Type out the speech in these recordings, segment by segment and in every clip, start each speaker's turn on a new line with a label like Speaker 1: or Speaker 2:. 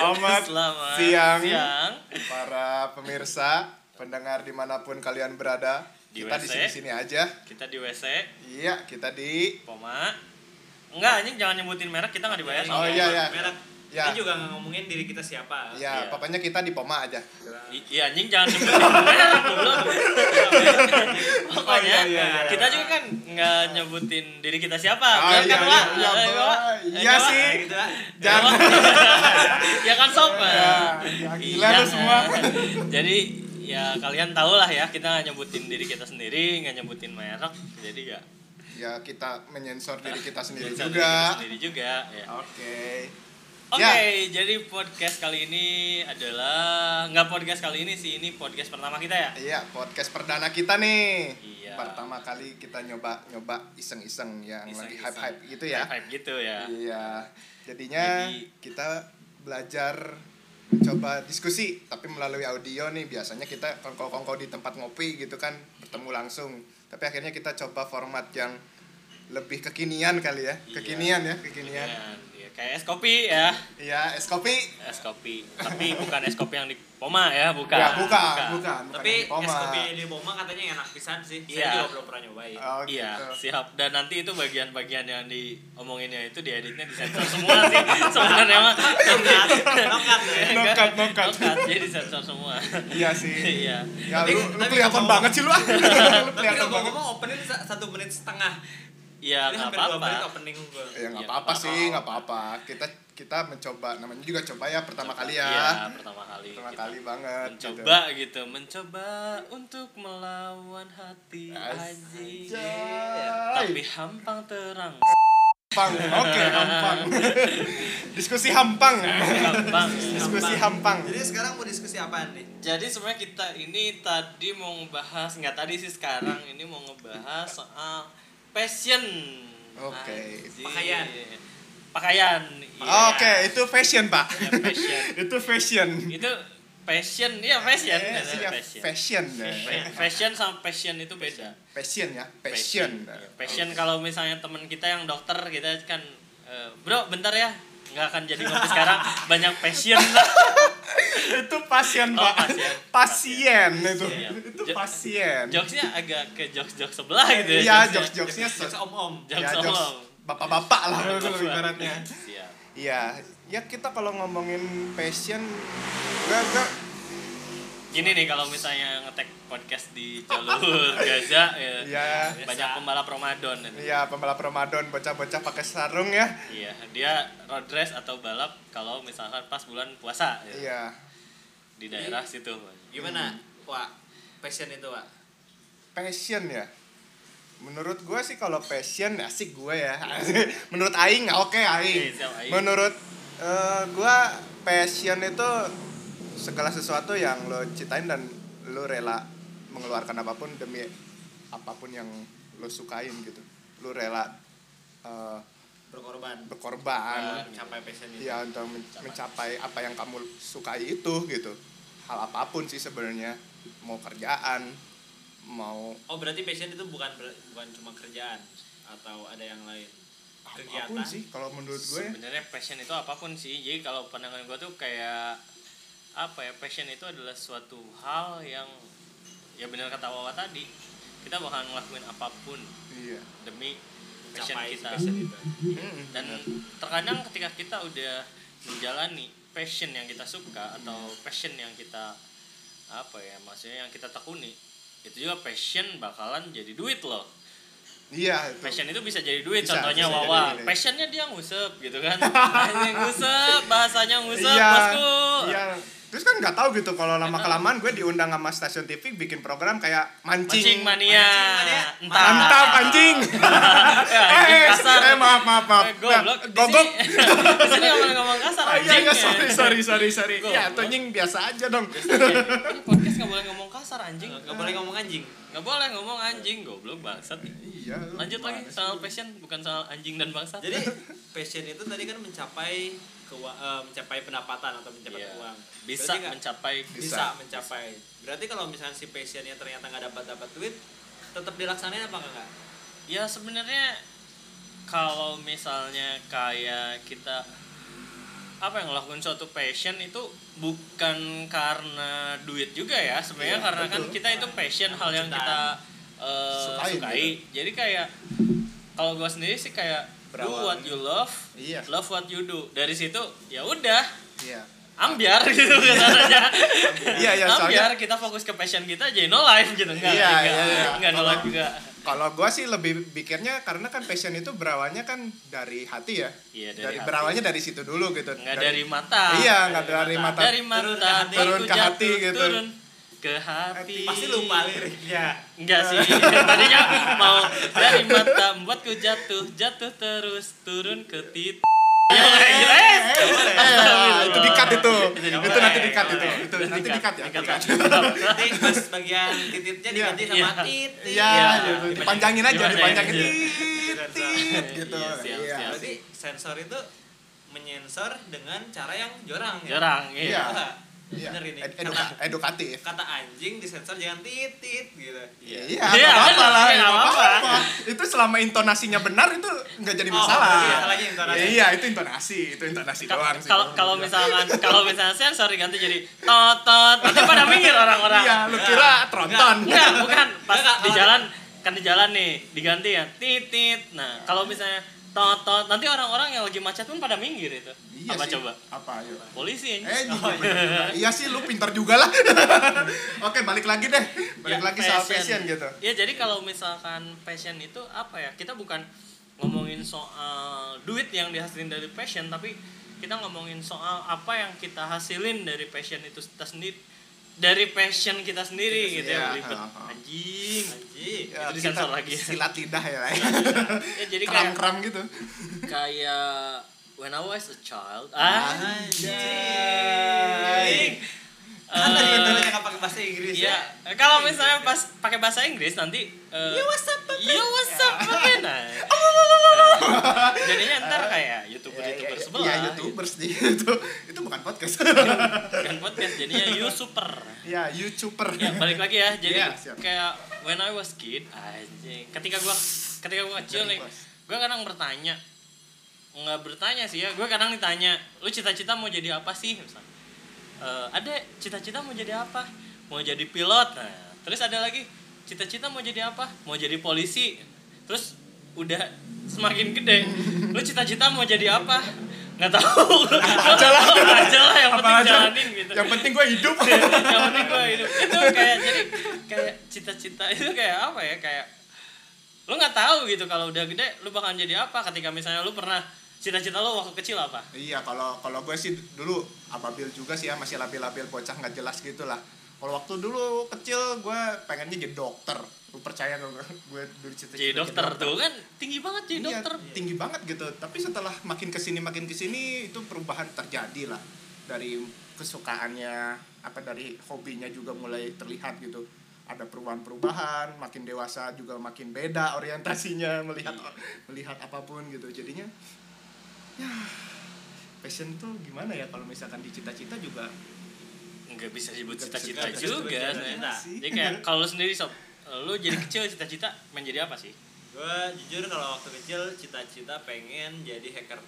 Speaker 1: Selamat,
Speaker 2: Selamat
Speaker 1: siang,
Speaker 2: siang.
Speaker 1: para pemirsa, pendengar di mana pun kalian berada.
Speaker 2: Di
Speaker 1: kita di
Speaker 2: WC.
Speaker 1: sini-sini aja.
Speaker 2: Kita di WC,
Speaker 1: Iya, kita di.
Speaker 2: Poma. Enggak, anjing jangan nyebutin merek, kita nggak dibayar.
Speaker 1: Oh, iya, iya.
Speaker 3: Merek.
Speaker 1: Ya.
Speaker 3: Kita juga nggak ngomongin diri kita siapa.
Speaker 1: Ya,
Speaker 2: Iya.
Speaker 1: pokoknya kita di Poma aja.
Speaker 2: I- Iya anjing jangan. Pokoknya
Speaker 1: Oh, iya, iya, iya.
Speaker 2: kita juga kan nggak nyebutin diri kita siapa.
Speaker 1: Oh,
Speaker 2: Bener
Speaker 1: iya,
Speaker 2: kan,
Speaker 1: iya, iya? Iya
Speaker 2: Wak?
Speaker 1: sih.
Speaker 3: Gitu lah.
Speaker 1: Jangan.
Speaker 2: ya kan sob
Speaker 1: Ya, ya, gila
Speaker 2: Iya.
Speaker 1: lu semua.
Speaker 2: jadi ya kalian tahu lah ya kita nggak nyebutin diri kita sendiri nggak nyebutin merek jadi ya
Speaker 1: Ya, kita menyensor diri kita sendiri juga.
Speaker 2: diri sendiri juga ya.
Speaker 1: Oke.
Speaker 2: Oke,
Speaker 1: Ya.
Speaker 2: jadi podcast kali ini adalah nggak podcast kali ini sih, ini podcast pertama kita ya.
Speaker 1: Iya, podcast perdana kita nih.
Speaker 2: Iya.
Speaker 1: Pertama kali kita nyoba nyoba iseng-iseng yang lagi
Speaker 2: Iseng-iseng.
Speaker 1: hype-hype gitu ya.
Speaker 2: Hype gitu ya.
Speaker 1: Iya. Jadinya
Speaker 2: Jadi-
Speaker 1: kita belajar mencoba diskusi tapi melalui audio nih biasanya kita kongko-kongko di tempat ngopi gitu kan bertemu langsung. Tapi akhirnya kita coba format yang lebih kekinian kali ya.
Speaker 2: Iya.
Speaker 1: Kekinian ya, kekinian.
Speaker 2: Iya, iya, kayak es kopi ya.
Speaker 1: Iya, es kopi.
Speaker 2: Es kopi. Tapi bukan es kopi yang di Poma ya, bukan.
Speaker 1: Ya, bukan, bukan, bukan.
Speaker 3: Tapi
Speaker 1: yang di
Speaker 3: es
Speaker 1: Poma.
Speaker 3: kopi di Boma katanya enak pisan sih.
Speaker 2: Iya.
Speaker 3: Saya juga belum pernah nyobain.
Speaker 1: Oh,
Speaker 2: Iya,
Speaker 1: gitu.
Speaker 2: siap. Dan nanti itu bagian-bagian yang diomonginnya itu dieditnya disensor semua sih. Sebenarnya mah
Speaker 3: Nokat, nokat.
Speaker 1: Nokat, nokat.
Speaker 2: Nokat, jadi disensor semua.
Speaker 1: Iya sih.
Speaker 2: Iya.
Speaker 1: Ya
Speaker 3: Tapi-
Speaker 1: lu, lu
Speaker 3: tapi
Speaker 1: kelihatan banget sih lu. lu
Speaker 3: Tapi
Speaker 1: kelihatan
Speaker 3: kalau
Speaker 1: banget.
Speaker 3: ngomong opening sa- satu menit setengah.
Speaker 2: Iya,
Speaker 3: Ini
Speaker 2: nggak
Speaker 3: hampir dua menit
Speaker 2: apa-apa.
Speaker 3: opening gue.
Speaker 1: Ya nggak
Speaker 2: Ya,
Speaker 1: apa-apa sih,
Speaker 2: apa-apa.
Speaker 1: nggak apa-apa. Kita kita mencoba namanya juga coba ya pertama kali ya.
Speaker 2: Iya, pertama kali.
Speaker 1: Pertama
Speaker 2: kita
Speaker 1: kali banget.
Speaker 2: mencoba gitu. mencoba untuk melawan hati. Aji tapi hampang terang
Speaker 1: Hampang, oke hampang. Diskusi hampang.
Speaker 2: hampang
Speaker 1: Diskusi hampang.
Speaker 3: Jadi sekarang mau diskusi apaan nih?
Speaker 2: jadi sebenarnya kita ini tadi mau ngebahas nggak tadi sih sekarang ini mau ngebahas soal fashion
Speaker 1: Oke.
Speaker 2: Anjir.
Speaker 3: Pakaian.
Speaker 2: pakaian iya.
Speaker 1: Oke, itu fashion, Pak.
Speaker 2: Ya, fashion
Speaker 1: itu fashion.
Speaker 2: itu fashion iya fashion
Speaker 1: Eh,
Speaker 2: Bener,
Speaker 1: iya,
Speaker 2: fashion
Speaker 1: fashion.
Speaker 2: Fa- fashion sama passion itu beda
Speaker 1: Fashion ya, passion.
Speaker 2: Iya, passion kalau misalnya teman kita yang dokter kita kan eh, bro bentar ya nggak akan jadi ngopi sekarang banyak passion
Speaker 1: itu pasien,
Speaker 2: Oh,
Speaker 1: Pak.
Speaker 2: pasien.
Speaker 1: Pasien itu.
Speaker 2: Iya.
Speaker 1: Itu
Speaker 2: Jo-
Speaker 1: pasien.
Speaker 2: jokesnya agak ke jokes jokes sebelah gitu ya
Speaker 1: Iya,
Speaker 2: jokesnya.
Speaker 1: jokes-jokesnya
Speaker 3: Jokes om-om.
Speaker 2: jokes
Speaker 1: ya,
Speaker 2: om-om.
Speaker 1: jokes bapak-bapak lah itu ibaratnya.
Speaker 2: Siap.
Speaker 1: Iya, ya kita kalau ngomongin passion, gak gak
Speaker 2: gini nih kalau misalnya ngetek podcast di jalur Gaza ya
Speaker 1: Iya.
Speaker 2: banyak pembalap Ramadan.
Speaker 1: Iya, pembalap Ramadan bocah-bocah pakai sarung ya.
Speaker 2: iya dia road race atau balap kalau misalkan pas bulan puasa ya,
Speaker 1: Iya.
Speaker 2: di daerah situ
Speaker 3: Gimana? Wah, passion itu, Wak.
Speaker 1: Passion ya. Menurut gue sih kalau passion asik gue ya. Menurut aing oke aing.
Speaker 2: Oke, siap, Aing.
Speaker 1: Menurut eh, gue passion itu segala sesuatu yang lo ciptain dan lo rela mengeluarkan apa pun demi apa pun yang lo sukain gitu. Lo rela eh,
Speaker 3: Berkorban.
Speaker 1: berkorban.
Speaker 3: Mencapai passion itu.
Speaker 1: Iya untuk men- mencapai apa yang kamu sukai itu gitu. Hal apa pun sih sebenarnya mau kerjaan, mau
Speaker 3: Oh, berarti passion itu bukan bukan cuma kerjaan atau ada yang lain.
Speaker 1: apa pun
Speaker 3: Kegiatan.
Speaker 1: sih kalau menurut gue. ya.
Speaker 2: sebenarnya passion itu apa pun sih jadi kalau pandangan gue tuh kayak apa ya passion itu adalah suatu hal yang ya benar kata Wawa tadi kita bakal ngelakuin apa pun
Speaker 1: Iya.
Speaker 2: demi passion
Speaker 3: Mencapai si
Speaker 2: kita
Speaker 3: passion itu.
Speaker 1: Mm-mm.
Speaker 2: dan terkadang ketika kita udah menjalani passion yang kita suka atau passion yang kita apa ya maksudnya yang kita tekuni itu juga passion bakalan jadi duit loh
Speaker 1: Iya itu.
Speaker 2: passion itu bisa jadi duit
Speaker 1: Bisa,
Speaker 2: contohnya
Speaker 1: bisa
Speaker 2: Wawa
Speaker 1: duit.
Speaker 2: passionnya dia ngusep gitu kan Anjing, ngusep bahasanya ngusep
Speaker 1: Iya.
Speaker 2: bosku
Speaker 1: Iya. Terus kan nggak tahu gitu kalau lama kelamaan gue diundang sama stasiun TV bikin program kayak
Speaker 2: mancing
Speaker 1: mancing.
Speaker 2: mania
Speaker 3: Mancing mania.
Speaker 2: entah
Speaker 1: Mantap anjing.
Speaker 2: Ya, anjing
Speaker 1: eh,
Speaker 2: kasar
Speaker 1: eh, maaf maaf maaf.
Speaker 2: Eh, goblok di
Speaker 1: Gogok.
Speaker 2: sini di sini ngomong ngomong kasar
Speaker 1: Oh iya
Speaker 2: anjing
Speaker 1: iya
Speaker 2: ya.
Speaker 1: sorry sorry sorry sorry. Ya anjing biasa aja dong.
Speaker 2: ini podcast nggak boleh ngomong kasar anjing
Speaker 3: Gak boleh ngomong anjing.
Speaker 2: nggak boleh ngomong anjing goblok bangsat
Speaker 1: Iya.
Speaker 2: lanjut lagi soal passion bukan soal anjing dan bangsat
Speaker 3: Jadi passion itu tadi kan mencapai keua- eh, mencapai pendapatan atau mencapai
Speaker 2: Iya.
Speaker 3: uang.
Speaker 2: bisa mencapai
Speaker 3: bisa,
Speaker 1: Bisa.
Speaker 3: mencapai. Berarti kalau misalnya si passionnya ternyata nggak dapat dapat duit, tetap dilaksanain apa enggak?
Speaker 2: ya sebenarnya kalau misalnya kayak kita apa yang ngelakuin suatu passion itu bukan karena duit juga ya sebenarnya
Speaker 1: Iya,
Speaker 2: karena kan
Speaker 1: betul.
Speaker 2: kita itu passion hal yang
Speaker 3: Cintaan.
Speaker 2: kita
Speaker 1: Sukain,
Speaker 2: sukai jadi kayak kalau gua sendiri sih kayak do
Speaker 1: Berawal.
Speaker 2: what you love
Speaker 1: Iya.
Speaker 2: love what you do dari situ ya udah
Speaker 1: Iya.
Speaker 2: ambiar gitu katanya
Speaker 1: Iya, iya, soalnya
Speaker 2: ambiar kita fokus ke passion kita jadi no life gitu enggak
Speaker 1: Iya,
Speaker 2: enggak,
Speaker 1: iya, iya.
Speaker 2: enggak no life juga
Speaker 1: kalau gua sih lebih pikirnya karena kan passion itu berawalnya kan dari hati ya.
Speaker 2: Iya, dari
Speaker 1: dari
Speaker 2: hati.
Speaker 1: berawalnya dari situ dulu gitu.
Speaker 2: enggak dari mata
Speaker 1: Iya, nggak dari mata.
Speaker 2: dari mata
Speaker 3: Turun ke hati.
Speaker 1: Turun ke hati
Speaker 2: jatuh,
Speaker 1: gitu.
Speaker 2: turun ke hati
Speaker 3: Pasti lupa liriknya.
Speaker 2: enggak sih tadinya mau dari mata membuatku jatuh jatuh terus turun ke titik ya
Speaker 1: itu dikat itu.
Speaker 2: Itu
Speaker 1: Itu
Speaker 2: dikat.
Speaker 1: nanti dikat itu. Itu nanti dikat ya.
Speaker 3: Nanti pas bagian titipnya diganti sama
Speaker 2: Iya.
Speaker 1: Iya,
Speaker 2: Iya.
Speaker 1: gitu. dipanjangin aja,
Speaker 2: Dipanjangin.
Speaker 1: dipanjangin
Speaker 2: Iya.
Speaker 1: tit, tit, gitu.
Speaker 2: Iya,
Speaker 1: Iya.
Speaker 3: Berarti sensor itu menyensor dengan cara yang jorang ya.
Speaker 2: jarang iya
Speaker 1: Iya. Iya.
Speaker 3: Bener ini.
Speaker 1: Ed-
Speaker 3: Kata,
Speaker 1: eduka- edukatif.
Speaker 3: kata anjing disensor jangan titit gitu.
Speaker 1: Iya,
Speaker 2: Iya,
Speaker 1: apa-apa
Speaker 2: bener,
Speaker 1: lah,
Speaker 2: iya, apa-apa.
Speaker 1: apa-apa. Itu selama intonasinya benar itu nggak jadi
Speaker 3: Oh,
Speaker 1: masalah.
Speaker 3: iya, salahnya intonasi.
Speaker 1: Iya, itu intonasi, itu intonasi
Speaker 2: Ka-
Speaker 1: doang sih.
Speaker 2: kalau kalau misalkan kalau misalnya sensor diganti jadi tot tot nanti pada minggir orang-orang
Speaker 1: Iya, lu kira tronton.
Speaker 2: enggak bukan pas di jalan kan di jalan nih diganti ya titit nah kalau misalnya tot tot nanti orang-orang yang lagi macet pun pada minggir itu
Speaker 1: Iya
Speaker 2: apa
Speaker 1: sih.
Speaker 2: coba
Speaker 1: Apa ayo?
Speaker 2: polisi
Speaker 1: Eh,
Speaker 2: anjing.
Speaker 1: iya, iya sih lu pintar juga lah. Oke, balik lagi deh. Balik
Speaker 2: Ya,
Speaker 1: lagi soal passion gitu.
Speaker 2: Ya jadi kalau misalkan passion itu apa ya? Kita bukan ngomongin soal duit yang dihasilin dari passion, tapi kita ngomongin soal apa yang kita hasilin dari passion itu kita sendiri dari passion kita sendiri gitu
Speaker 1: Iya,
Speaker 2: ya
Speaker 1: ha, ha.
Speaker 2: anjing
Speaker 3: Anjing.
Speaker 1: Ya,
Speaker 2: Itu disensor
Speaker 1: kita
Speaker 2: lagi.
Speaker 1: Silat lidah ya. ya.
Speaker 2: ya jadi kayak
Speaker 1: Kram-kram gitu.
Speaker 2: kayak when I was a child
Speaker 3: Anjing. Kan tadi
Speaker 2: Eh,
Speaker 3: intronya nggak pakai bahasa Inggris
Speaker 2: Iya,
Speaker 3: ya.
Speaker 2: kalau misalnya pas pakai bahasa Inggris nanti uh,
Speaker 3: Yo, what's up?
Speaker 2: Yo what's up, Papa? Nah, jadinya ntar kayak youtuber youtuber sebelah.
Speaker 1: Iya, YouTubers di itu. Itu bukan podcast.
Speaker 2: Bukan podcast, jadinya you super.
Speaker 1: ya, YouTuber.
Speaker 2: Ya, balik lagi ya. Jadi
Speaker 1: Iya, siap.
Speaker 2: kayak when I was kid, anjing. Ketika gua ketika gua kecil nih, gua kadang bertanya. Nggak bertanya sih ya, gua kadang ditanya, "Lu cita-cita mau jadi apa sih?" Misalnya. "Eh, ada cita-cita mau jadi apa? Mau jadi pilot. Nah, terus ada lagi, cita-cita mau jadi apa? Mau jadi polisi. Terus udah semakin gede, lu cita-cita mau jadi apa? Nggak tahu.
Speaker 1: Aja lah.
Speaker 2: aja lah yang penting
Speaker 1: aja.
Speaker 2: jalanin gitu
Speaker 1: Yang penting gue hidup.
Speaker 2: yang penting gue hidup itu kayak jadi kayak cita-cita itu kayak apa ya kayak lu nggak tahu gitu kalau udah gede lu bakalan jadi apa ketika misalnya lu pernah cita-cita lu waktu kecil apa
Speaker 1: Iya, kalau kalau gue sih dulu ababil juga sih ya, masih labil-labil bocah nggak jelas gitu lah. Kalau waktu dulu kecil gue pengennya jadi dokter. Lu percaya gak gue dulu cita-cita
Speaker 2: jadi dokter tuh kan tinggi banget jadi
Speaker 1: Iya,
Speaker 2: dokter
Speaker 1: tinggi banget gitu. Tapi setelah makin ke sini makin ke sini itu perubahan terjadi lah dari kesukaannya apa dari hobinya juga mulai terlihat gitu. Ada perubahan-perubahan, makin dewasa juga makin beda orientasinya melihat melihat apa pun gitu. Jadinya ya passion tuh gimana ya kalau misalkan di cita-cita juga
Speaker 2: nggak bisa disebut cita-cita juga
Speaker 3: cita-cita.
Speaker 2: sebenarnya.
Speaker 1: sih.
Speaker 2: jadi kayak kalau sendiri sob lu jadi kecil cita-cita menjadi apa sih
Speaker 3: Gue jujur kalau waktu kecil cita-cita pengen jadi hacker.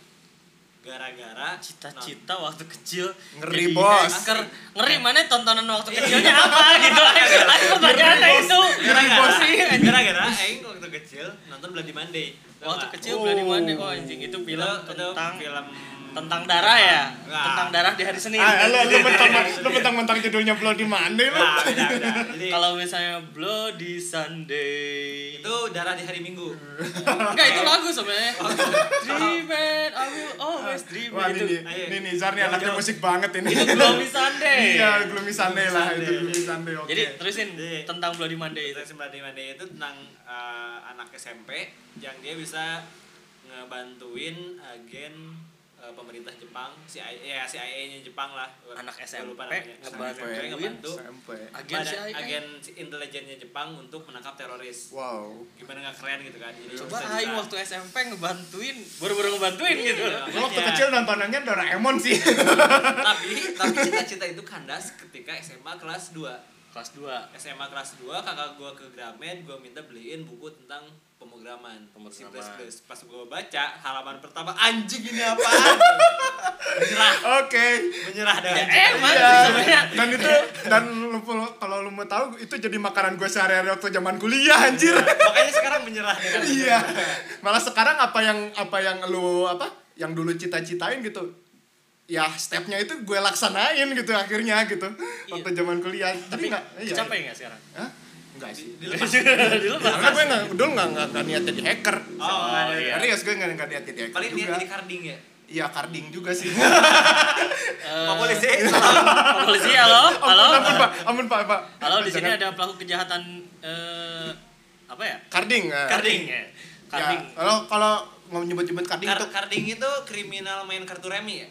Speaker 3: Gara-gara
Speaker 2: cita-cita waktu kecil
Speaker 1: Ngeri,
Speaker 2: jadi
Speaker 1: Bos.
Speaker 2: hacker. ngeri mana tontonan waktu kecilnya apa gitu aku pertanyaannya itu
Speaker 3: Gara-gara,
Speaker 2: sih anjing.
Speaker 3: gara-gara Aing waktu kecil nonton Bloody Monday.
Speaker 2: Waktu kecil
Speaker 1: Oh.
Speaker 2: Bloody Monday oh anjing itu film
Speaker 3: Itu- itu
Speaker 2: tentang
Speaker 3: film
Speaker 2: tentang darah ya
Speaker 3: Nggak.
Speaker 2: tentang darah di hari Senin
Speaker 1: ah, lu lu mentang lu mentang-mentang judulnya Bloody Monday lu.
Speaker 3: Nah, beda. Jadi
Speaker 2: kalau misalnya Bloody Sunday
Speaker 3: itu darah di hari Minggu.
Speaker 2: enggak itu lagu sebenarnya Dream and I will always dream
Speaker 1: Wah,
Speaker 2: itu
Speaker 1: ini ini Nizar nih anaknya musik banget ini.
Speaker 2: itu Gloomy Sunday
Speaker 1: Iya, Gloomy Sunday lah itu Gloomy Sunday. Oke.
Speaker 2: jadi terusin tentang Bloody Monday itu
Speaker 3: Itu Bloody Monday itu tentang eh, anak SMP yang dia bisa ngebantuin agen eh, pemerintah Jepang, CIA, ya CIA-nya Jepang lah. Gua-
Speaker 2: Anak
Speaker 3: gua
Speaker 2: SMP
Speaker 3: lupa namanya.
Speaker 2: Ngebantuin
Speaker 3: SMP ngebantu
Speaker 1: SMP.
Speaker 2: agen CIA
Speaker 3: agen intelijennya Jepang untuk menangkap teroris.
Speaker 1: Wow.
Speaker 3: Gimana nggak keren gitu kan? Jadi
Speaker 2: coba aing waktu SMP ngebantuin baru-baru ngebantuin gitu
Speaker 3: Iya.
Speaker 1: Gua waktu
Speaker 3: Makanya.
Speaker 1: kecil nontonannya Doraemon sih.
Speaker 3: tapi tapi cita-cita itu kandas ketika SMA kelas 2
Speaker 2: kelas 2
Speaker 3: SMA kelas 2 kakak gue ke Gramet gue minta beliin buku tentang pemrograman
Speaker 2: Pemrograman.
Speaker 3: Pas gue baca halaman pertama anjing ini apaan menyerah
Speaker 1: Oke.
Speaker 3: menyerah dah
Speaker 2: Ya, emang
Speaker 1: Iya.
Speaker 2: sih sebenarnya
Speaker 1: Dan itu dan lu, kalau lu mau tahu itu jadi makanan gue sehari-hari waktu zaman kuliah anjir.
Speaker 3: makanya sekarang menyerah
Speaker 1: iya. Malah sekarang apa yang apa yang lu apa yang dulu cita-citain gitu ya stepnya itu gue laksanain gitu akhirnya gitu waktu zaman kuliah
Speaker 2: tapi
Speaker 1: nggak iya
Speaker 2: capek nggak sekarang
Speaker 1: Hah? Enggak sih.
Speaker 3: Dilepas.
Speaker 2: dulu
Speaker 1: karena gue nggak dulu nggak nggak niat jadi hacker.
Speaker 3: Oh, iya.
Speaker 1: serius gue nggak niat jadi hacker
Speaker 3: paling
Speaker 1: juga.
Speaker 3: jadi carding ya?
Speaker 1: Iya carding juga sih.
Speaker 3: Pak polisi
Speaker 2: Pak polisi halo? Halo?
Speaker 1: ampun, pak. Ampun pak pak.
Speaker 2: Halo di sini ada pelaku kejahatan eh, apa ya?
Speaker 1: Carding eh.
Speaker 3: Carding.
Speaker 2: ya.
Speaker 1: Ya,
Speaker 2: carding.
Speaker 1: kalau kalau mau nyebut-nyebut carding
Speaker 3: Kar
Speaker 1: itu
Speaker 3: carding itu kriminal main kartu remi ya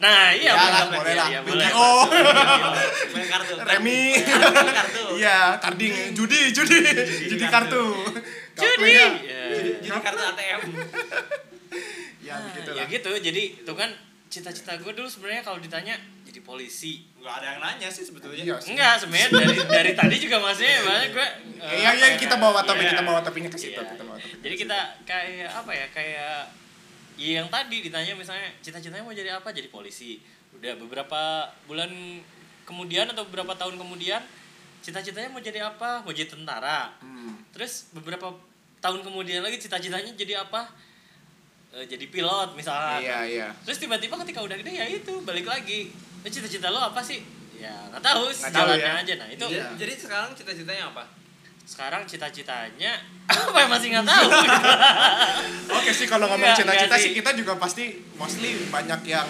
Speaker 2: nah iya
Speaker 1: Ya lah,
Speaker 2: benar,
Speaker 1: boleh
Speaker 2: iya,
Speaker 1: lah.
Speaker 2: iya, boleh
Speaker 1: Oh.
Speaker 3: main kartu
Speaker 1: Remi.
Speaker 3: Kartu, kartu
Speaker 1: Iya, carding, judi, judi, judi kartu.
Speaker 2: judi
Speaker 1: Kartunya,
Speaker 2: Ya.
Speaker 3: jadi kartu ATM
Speaker 1: Ya,
Speaker 2: Nah,
Speaker 1: begitu
Speaker 2: ya gitu jadi itu kan cita-cita gue dulu sebenarnya kalau ditanya jadi polisi
Speaker 3: nggak ada yang nanya sih sebetulnya
Speaker 1: Iya sih.
Speaker 2: enggak sebenarnya dari dari tadi juga maksudnya banyak gue eh,
Speaker 1: Ya, ya, kita bawa topik,
Speaker 2: Iya.
Speaker 1: kita bawa topiknya ke situ,
Speaker 2: Iya.
Speaker 1: kita bawa topik.
Speaker 2: jadi kita kayak apa ya kayak ya yang tadi ditanya misalnya cita-citanya mau jadi apa? Jadi polisi. Udah beberapa bulan kemudian atau beberapa tahun kemudian cita-citanya mau jadi apa? Mau jadi tentara.
Speaker 1: Hmm.
Speaker 2: terus beberapa tahun kemudian lagi cita-citanya jadi apa? Eh, jadi pilot misalnya.
Speaker 1: Iya, iya.
Speaker 2: terus tiba-tiba ketika udah gede ya itu balik lagi. Eh, cita-cita lo apa sih? Ya nggak tahu
Speaker 1: Nggak tahu
Speaker 2: jalannya
Speaker 1: ya.
Speaker 2: aja. Nah itu
Speaker 1: Iya.
Speaker 3: jadi sekarang cita-citanya apa
Speaker 2: sekarang cita-citanya apa yang masih nggak tahu
Speaker 1: Oke sih kalau ngomong
Speaker 2: Enggak,
Speaker 1: cita-cita
Speaker 2: enggak
Speaker 1: sih
Speaker 2: sih.
Speaker 1: kita juga pasti mostly banyak yang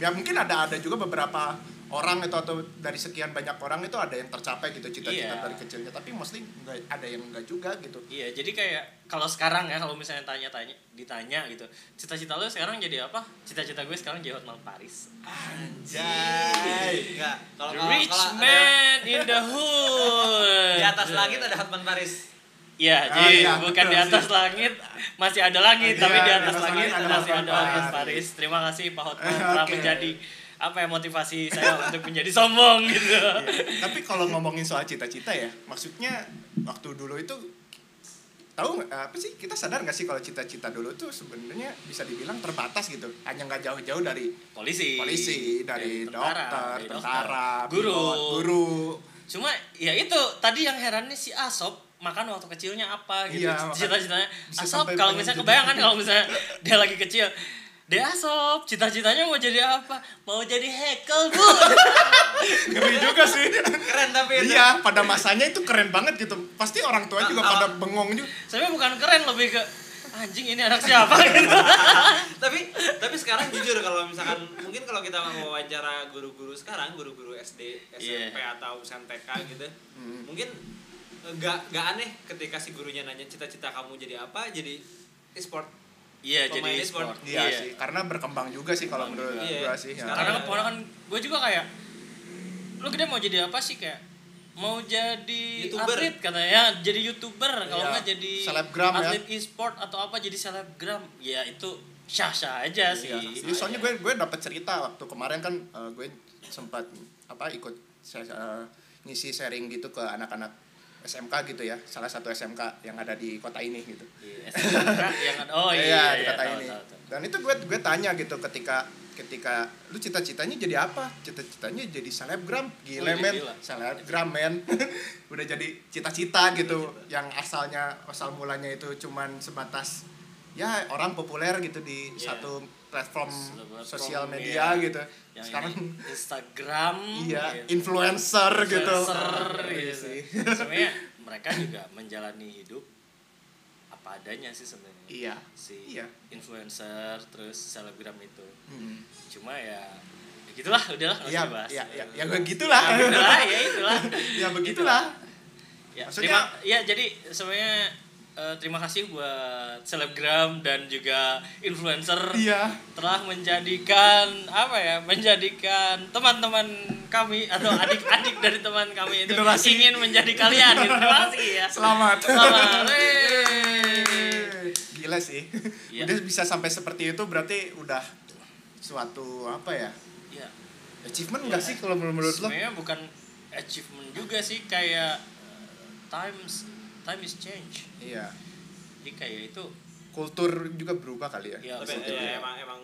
Speaker 1: ya mungkin ada ada juga beberapa orang itu atau dari sekian banyak orang itu ada yang tercapai gitu cita-cita
Speaker 2: Iya.
Speaker 1: dari kecilnya tapi mostly enggak ada yang enggak juga gitu.
Speaker 2: iya jadi kayak kalau sekarang ya kalau misalnya tanya-tanya ditanya gitu cita-cita lo sekarang jadi apa cita-cita gue sekarang jadi Hotman Paris
Speaker 3: Anjay. Enggak. Kalau kalau
Speaker 2: rich
Speaker 3: ada-
Speaker 2: man in the hood
Speaker 3: di atas langit ada Hotman Paris.
Speaker 2: Iya,
Speaker 1: Ah,
Speaker 2: jadi
Speaker 1: iya,
Speaker 2: bukan
Speaker 1: betul
Speaker 2: di atas
Speaker 1: sih.
Speaker 2: langit masih ada langit,
Speaker 1: Iya,
Speaker 2: tapi di
Speaker 1: di
Speaker 2: atas langit
Speaker 1: langit ada
Speaker 2: masih
Speaker 1: Hotman
Speaker 2: ada Hotman
Speaker 1: Paris.
Speaker 2: Paris. Terima kasih Pak Hotman telah
Speaker 1: Oke.
Speaker 2: menjadi apa ya motivasi saya untuk menjadi sombong gitu.
Speaker 1: Tapi kalau ngomongin soal cita-cita ya, maksudnya waktu dulu itu tahu apa sih kita sadar nggak sih kalau cita-cita dulu tuh sebenarnya bisa dibilang terbatas gitu hanya nggak jauh-jauh dari
Speaker 2: Polisi.
Speaker 1: polisi dari dokter
Speaker 2: dari
Speaker 1: tentara
Speaker 2: guru.
Speaker 1: pilot, guru
Speaker 2: Cuma ya itu tadi yang herannya si Asop makan waktu kecilnya apa gitu.
Speaker 1: Iya,
Speaker 2: Cita-citanya Asop kalau misalnya kebayangkan kalau misalnya dia lagi kecil dia Asop, cita-citanya mau jadi apa? Mau jadi hekel, Bu.
Speaker 1: ngeri juga sih
Speaker 3: Keren tapi itu.
Speaker 1: iya pada masanya itu keren banget gitu pasti orang tua juga pada bengong juga
Speaker 2: Sebenarnya bukan keren lebih ke anjing ini anak siapa gitu.
Speaker 3: tapi tapi sekarang jujur kalau misalkan mungkin kalau kita wawancara guru-guru sekarang guru-guru SD SMP
Speaker 2: Iya.
Speaker 3: atau misalkan TK gitu
Speaker 1: Hmm.
Speaker 3: mungkin eh, gak gak aneh ketika si gurunya nanya cita-cita kamu jadi apa jadi e-sport
Speaker 2: Iya jadi
Speaker 3: e-sport.
Speaker 2: sport.
Speaker 1: iya sih karena berkembang juga sih kalau menurut
Speaker 3: Iya.
Speaker 1: gua sih ya.
Speaker 3: Sekarang
Speaker 2: Karena
Speaker 3: Iya.
Speaker 2: keponakan gue juga kayak lu gede mau jadi apa sih kayak mau jadi
Speaker 3: YouTuber.
Speaker 2: atlet katanya jadi youtuber kalau
Speaker 1: Iya.
Speaker 2: nggak jadi
Speaker 1: Selebgram ya.
Speaker 2: atlet e-sport atau apa jadi selebgram ya itu syah syah aja sih
Speaker 1: Iya, Iya, soalnya gue gue dapat cerita waktu kemarin kan eh, gue sempat apa ikut eh, ngisi sharing gitu ke anak-anak SMK gitu ya salah satu SMK yang ada di kota ini gitu.
Speaker 2: Iya, SMK yang ada oh iya, iya,
Speaker 1: di kota
Speaker 2: tahu,
Speaker 1: ini.
Speaker 2: tahu, tahu.
Speaker 1: dan itu gue gue tanya gitu ketika ketika lu cita-citanya jadi apa? Cita-citanya jadi selebgram? Gila
Speaker 2: Wih,
Speaker 1: men. selebgram men. Udah jadi cita-cita. gitu yang asalnya asal mulanya itu cuman sebatas ya orang populer gitu di
Speaker 2: Iya.
Speaker 1: satu platform sosial
Speaker 2: iya.
Speaker 1: media gitu
Speaker 2: yang
Speaker 1: sekarang
Speaker 2: Instagram
Speaker 1: iya
Speaker 2: gitu.
Speaker 1: influencer gitu
Speaker 2: Influencer,
Speaker 1: Iya
Speaker 2: gitu.
Speaker 1: sih.
Speaker 2: sebenarnya mereka juga menjalani hidup apa adanya sih sebenarnya
Speaker 1: iya
Speaker 2: si
Speaker 1: Iya.
Speaker 2: influencer terus selebgram itu
Speaker 1: Hmm.
Speaker 2: cuma ya, ya gitulah udahlah
Speaker 1: iya
Speaker 2: usah dibahas
Speaker 1: iya iya ya begitulah
Speaker 2: Ya, ya itulah
Speaker 1: ya begitulah
Speaker 2: ya
Speaker 1: Maksudnya-
Speaker 2: terima ya jadi sebenarnya eh, terima kasih buat selebgram dan juga influencer
Speaker 1: iya.
Speaker 2: telah menjadikan apa ya menjadikan teman-teman kami atau adik-adik dari teman kami itu
Speaker 1: Generasi.
Speaker 2: ingin menjadi kalian gitu. terima kasih ya
Speaker 1: selamat.
Speaker 2: Selamat. Wey.
Speaker 1: gila sih.
Speaker 2: Iya.
Speaker 1: udah bisa sampai seperti itu berarti udah suatu apa ya
Speaker 2: ya
Speaker 1: achievement enggak sih kalau menurut lo?
Speaker 2: Sebenarnya bukan achievement juga sih kayak uh, times time is change.
Speaker 1: Iya.
Speaker 2: Jadi kayak itu
Speaker 1: kultur juga berubah kali ya.
Speaker 2: Ya
Speaker 3: tapi
Speaker 2: betul.
Speaker 3: ya, emang emang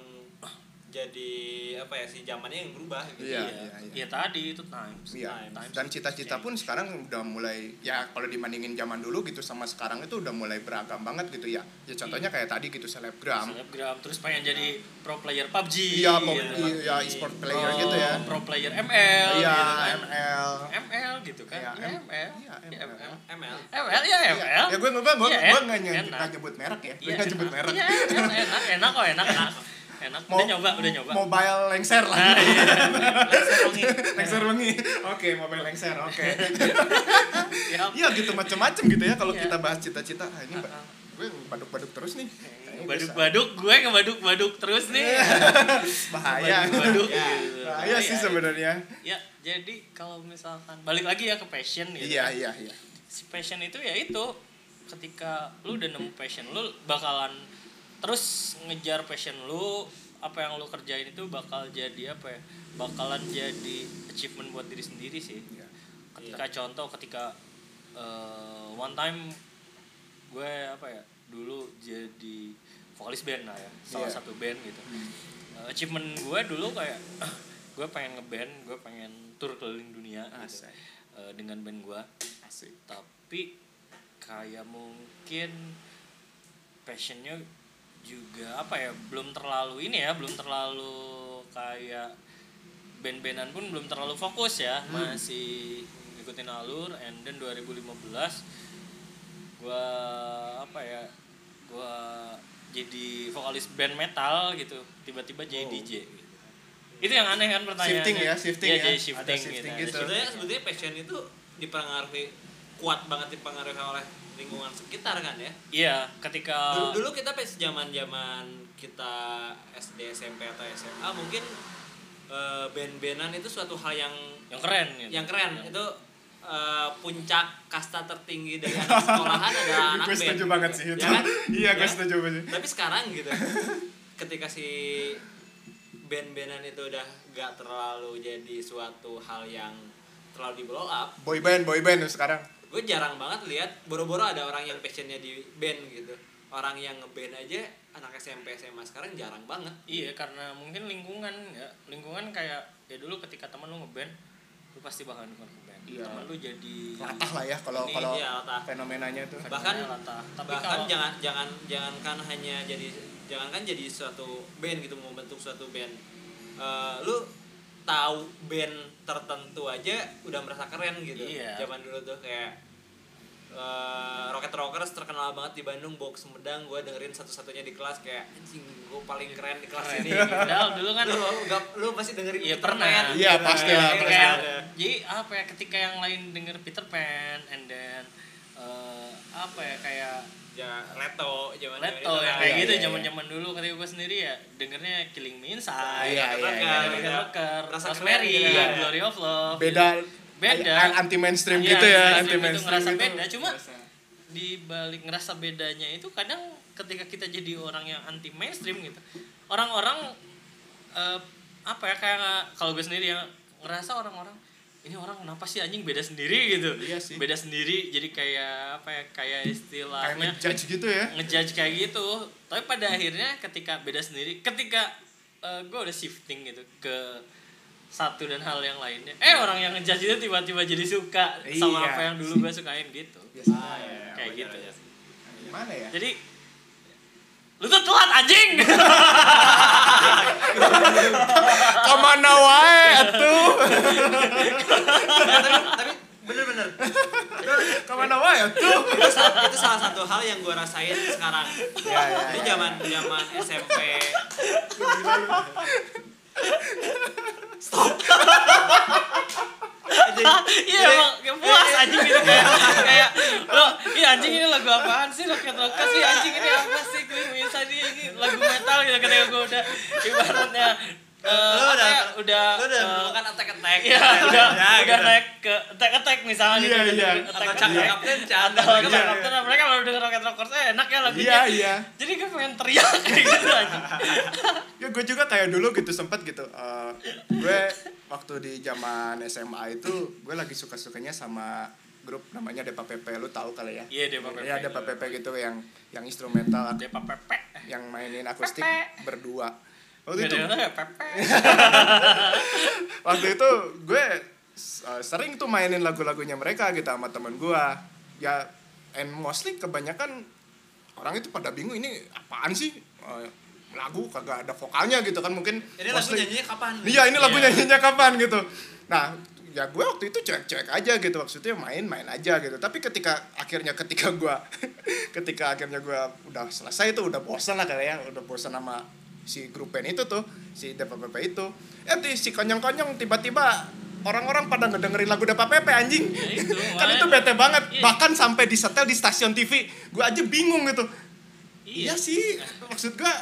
Speaker 3: jadi apa ya si zamannya yang berubah gitu
Speaker 1: Iya,
Speaker 2: iya,
Speaker 1: iya.
Speaker 2: ya tadi itu times
Speaker 1: Iya.
Speaker 2: Times
Speaker 1: Dan cita-cita pun sekarang udah mulai ya kalau dibandingin zaman dulu gitu sama sekarang itu udah mulai beragam banget gitu ya. Ya contohnya kayak tadi gitu selebgram.
Speaker 2: selebgram terus pengen jadi pro player PUBG
Speaker 1: Iya, pro-
Speaker 2: gitu.
Speaker 1: iya, e-sport player
Speaker 2: Pro-
Speaker 1: gitu ya.
Speaker 2: pro player ML
Speaker 1: Iya,
Speaker 2: gitu kan.
Speaker 1: ML.
Speaker 2: ML gitu kan
Speaker 1: Iya,
Speaker 2: Iya,
Speaker 1: M-
Speaker 2: ML
Speaker 1: iya,
Speaker 2: Iya,
Speaker 1: ML.
Speaker 3: ML
Speaker 2: ML ya
Speaker 1: Iya,
Speaker 2: ML
Speaker 1: Ya gue gue gue
Speaker 2: Iya,
Speaker 1: gue
Speaker 2: en-
Speaker 1: nggak ny-
Speaker 2: enak.
Speaker 1: nggak nyebut merek ya. Gue
Speaker 2: Iya,
Speaker 1: nggak nyebut merek.
Speaker 2: Iya, enak, enak, enak kok, enak, enak. Enak.
Speaker 1: Mau-
Speaker 2: Udah nyoba, udah nyoba.
Speaker 1: Mobile lengser lah.
Speaker 2: Nah, iya. Langsung wangi.
Speaker 1: lengser wengi. Oke, mobile lengser. Oke.
Speaker 2: Ya,
Speaker 1: Iya gitu macam-macam gitu ya kalau
Speaker 2: Iya.
Speaker 1: kita bahas cita-cita. Ah, ini ba- gue baduk-baduk terus nih.
Speaker 2: Baduk-baduk gue ngebaduk-baduk terus nih.
Speaker 1: Bahaya.
Speaker 2: Baduk-baduk
Speaker 1: Iya.
Speaker 2: gitu.
Speaker 1: Bahaya sih sebenarnya.
Speaker 2: Ya, jadi kalau misalkan balik lagi ya ke passion gitu.
Speaker 1: Iya, iya, iya.
Speaker 2: Si passion itu ya itu ketika lu udah nemu passion lu bakalan terus ngejar passion lu apa yang lu kerjain itu bakal jadi apa ya? Bakalan jadi achievement buat diri sendiri sih.
Speaker 1: Iya.
Speaker 2: ketika contoh ketika eh, one time gue apa ya dulu jadi vokalis band lah ya salah
Speaker 1: Iya.
Speaker 2: satu band gitu. Eh, achievement gue dulu kayak gue pengen ngeband gue pengen tur keliling dunia gitu. Eh, dengan band gue.
Speaker 1: Asik.
Speaker 2: tapi kayak mungkin passionnya juga apa ya belum terlalu ini ya belum terlalu kayak band-bandan pun belum terlalu fokus ya masih ngikutin alur and then 2015 gua apa ya gua jadi vokalis band metal gitu tiba-tiba jadi. DJ gitu. itu yang aneh kan pertanyaannya
Speaker 1: Shifting ya, shifting
Speaker 2: Iya,
Speaker 1: ya.
Speaker 2: jadi
Speaker 1: Ada
Speaker 2: shifting,
Speaker 1: shifting
Speaker 2: gitu,
Speaker 1: gitu.
Speaker 2: ada
Speaker 3: sebetulnya
Speaker 2: shifting.
Speaker 3: sebetulnya passion itu dipengaruhi kuat banget dipengaruhi oleh lingkungan sekitar kan ya
Speaker 2: iya ketika
Speaker 3: dulu, dulu kita pas zaman zaman kita SD SMP atau SMA mungkin eh, band-bandan itu suatu hal yang
Speaker 2: yang keren gitu.
Speaker 3: yang keren itu eh, puncak kasta tertinggi dari anak sekolahan adalah anak
Speaker 1: gue
Speaker 3: band
Speaker 1: setuju banget sih itu.
Speaker 3: Ya kan?
Speaker 1: Iya, gue
Speaker 3: Ya.
Speaker 1: setuju banget.
Speaker 3: tapi sekarang gitu ketika si band-bandan itu udah gak terlalu jadi suatu hal yang terlalu di blow up
Speaker 1: Boy band, boy band sekarang.
Speaker 3: Gue jarang banget lihat boro-boro ada orang yang passionnya di band gitu orang yang ngeband aja anak SMP SMA sekarang jarang banget
Speaker 2: Iya karena mungkin lingkungan ya lingkungan kayak ya dulu ketika teman lu ngeband lu pasti bakal ikut ngeband
Speaker 1: Iya.
Speaker 2: teman lu jadi
Speaker 1: Latah lah ya kalau
Speaker 2: Ini,
Speaker 1: kalau
Speaker 3: iya, latah.
Speaker 1: fenomenanya tuh.
Speaker 3: Bahkan-
Speaker 2: latah. tapi
Speaker 3: bahkan
Speaker 2: kalau
Speaker 3: jangan jangan jangankan hanya jadi jangankan jadi suatu band gitu mau bentuk suatu band Eh, lu tahu band tertentu aja udah merasa keren gitu
Speaker 2: Iya.
Speaker 3: zaman dulu tuh kayak eh, Rocket Rockers terkenal banget di Bandung box Sumedang gue dengerin satu-satunya di kelas kayak anjing gue paling keren di kelas
Speaker 2: keren.
Speaker 3: ini
Speaker 2: Padahal dulu kan
Speaker 3: lu, gak, lu pasti dengerin
Speaker 2: Iya,
Speaker 3: Peter
Speaker 2: pernah.
Speaker 3: Pan,
Speaker 1: Iya,
Speaker 3: gitu.
Speaker 1: pasti lah, pasti.
Speaker 2: kayak- jadi apa ya ketika yang lain denger Peter Pan and then eh, apa ya kayak
Speaker 3: ya Leto zaman
Speaker 2: Leto
Speaker 3: kan.
Speaker 2: kayak
Speaker 1: Iya,
Speaker 2: gitu
Speaker 1: iya,
Speaker 2: zaman zaman dulu ketika gue sendiri ya dengernya Killing Me Inside,
Speaker 1: Iya, iya,
Speaker 3: Rocker,
Speaker 1: iya,
Speaker 3: iya.
Speaker 2: Rosemary,
Speaker 3: gitu.
Speaker 2: Glory of Love.
Speaker 1: Beda
Speaker 2: Beda.
Speaker 1: anti mainstream
Speaker 2: Iya,
Speaker 1: gitu ya, anti mainstream
Speaker 2: ngerasa
Speaker 1: gitu.
Speaker 2: beda, cuma di balik ngerasa bedanya itu kadang ketika kita jadi orang yang anti mainstream gitu orang-orang eh, apa ya kayak kalau gue sendiri yang ngerasa orang-orang ini orang kenapa sih anjing beda sendiri gitu
Speaker 1: Iya sih.
Speaker 2: beda sendiri jadi kayak apa ya kayak
Speaker 1: Kayak
Speaker 2: istilahnya
Speaker 1: ngejudge gitu ya.
Speaker 2: ngejudge kayak gitu tapi pada akhirnya ketika beda sendiri ketika eh, gue udah shifting gitu ke satu dan hal yang lainnya eh orang yang ngejudge itu tiba-tiba jadi suka sama
Speaker 1: Iya.
Speaker 2: apa yang dulu gue sukain gitu
Speaker 3: Ah, iya, iya,
Speaker 2: kayak gitu
Speaker 3: wajar.
Speaker 1: Gimana ya?
Speaker 2: jadi lu tuh telat anjing
Speaker 1: Ke mana wae atuh?
Speaker 3: Nah, tapi, bener-bener Ke
Speaker 1: mana wae atuh?
Speaker 3: itu, salah, itu salah satu hal yang gue rasain sekarang
Speaker 1: Ya, ya,
Speaker 3: Jadi
Speaker 1: ya.
Speaker 3: zaman zaman SMP Stop.
Speaker 2: iya emang puas anjing gitu kayak kayak iya anjing ini lagu apaan sih rocket rocker sih anjing ini apa sih gue bisa nih ini lagu metal gitu ketika gue udah ibaratnya
Speaker 3: Lu
Speaker 2: apa
Speaker 3: udah-
Speaker 2: ya, udah
Speaker 3: Lu udah
Speaker 2: eh,
Speaker 3: menemukan attack attack.
Speaker 2: Iya, udah,
Speaker 3: Ya,
Speaker 2: udah
Speaker 3: gitu.
Speaker 2: naik ke attack attack misalnya
Speaker 1: Iya,
Speaker 2: gitu.
Speaker 1: iya.
Speaker 2: Attack
Speaker 3: Atau cakap
Speaker 2: attack.
Speaker 3: kapten cat.
Speaker 2: Atau
Speaker 1: Iya.
Speaker 2: Cakap Kapten, mereka kalau denger Rocket Rockers eh, enak ya lagunya.
Speaker 1: Iya, iya.
Speaker 2: Jadi gue pengen teriak kayak gitu aja.
Speaker 1: ya gue juga kayak dulu gitu sempet gitu Eh, gue waktu di zaman SMA itu gue lagi suka sukanya sama grup namanya Depa Pepe lu tahu kali ya
Speaker 2: Iya, Depa Pepe.
Speaker 1: ya Depa Pepe gitu yang yang instrumental
Speaker 2: Depa Pepe.
Speaker 1: yang mainin akustik
Speaker 2: Pepe.
Speaker 1: berdua waktu itu
Speaker 2: ada Pepe.
Speaker 1: waktu itu gue uh, sering tuh mainin lagu-lagunya mereka gitu sama temen gue ya and mostly kebanyakan orang itu pada bingung ini apaan sih Uh, lagu kagak ada vokalnya gitu kan mungkin
Speaker 3: Ini lagu
Speaker 1: mostly-
Speaker 3: nyanyinya kapan?
Speaker 1: iya ini lagu
Speaker 2: Iya.
Speaker 1: nyanyinya kapan gitu nah ya gue waktu itu cuek-cuek aja gitu maksudnya main-main aja gitu. Tapi ketika akhirnya ketika gue ketika akhirnya gue udah selesai tuh udah bosan lah kali ya udah bosan sama si grup band itu tuh si Depa Pepe itu. Eh tuh si konyong-konyong tiba-tiba orang-orang pada ngedengerin lagu Depa Pepe anjing.
Speaker 2: Ya itu,
Speaker 1: kan itu bete banget.
Speaker 2: Iya.
Speaker 1: bahkan sampai disetel di stasiun TV gue aja bingung gitu.
Speaker 2: Iya.
Speaker 1: iya sih maksud gue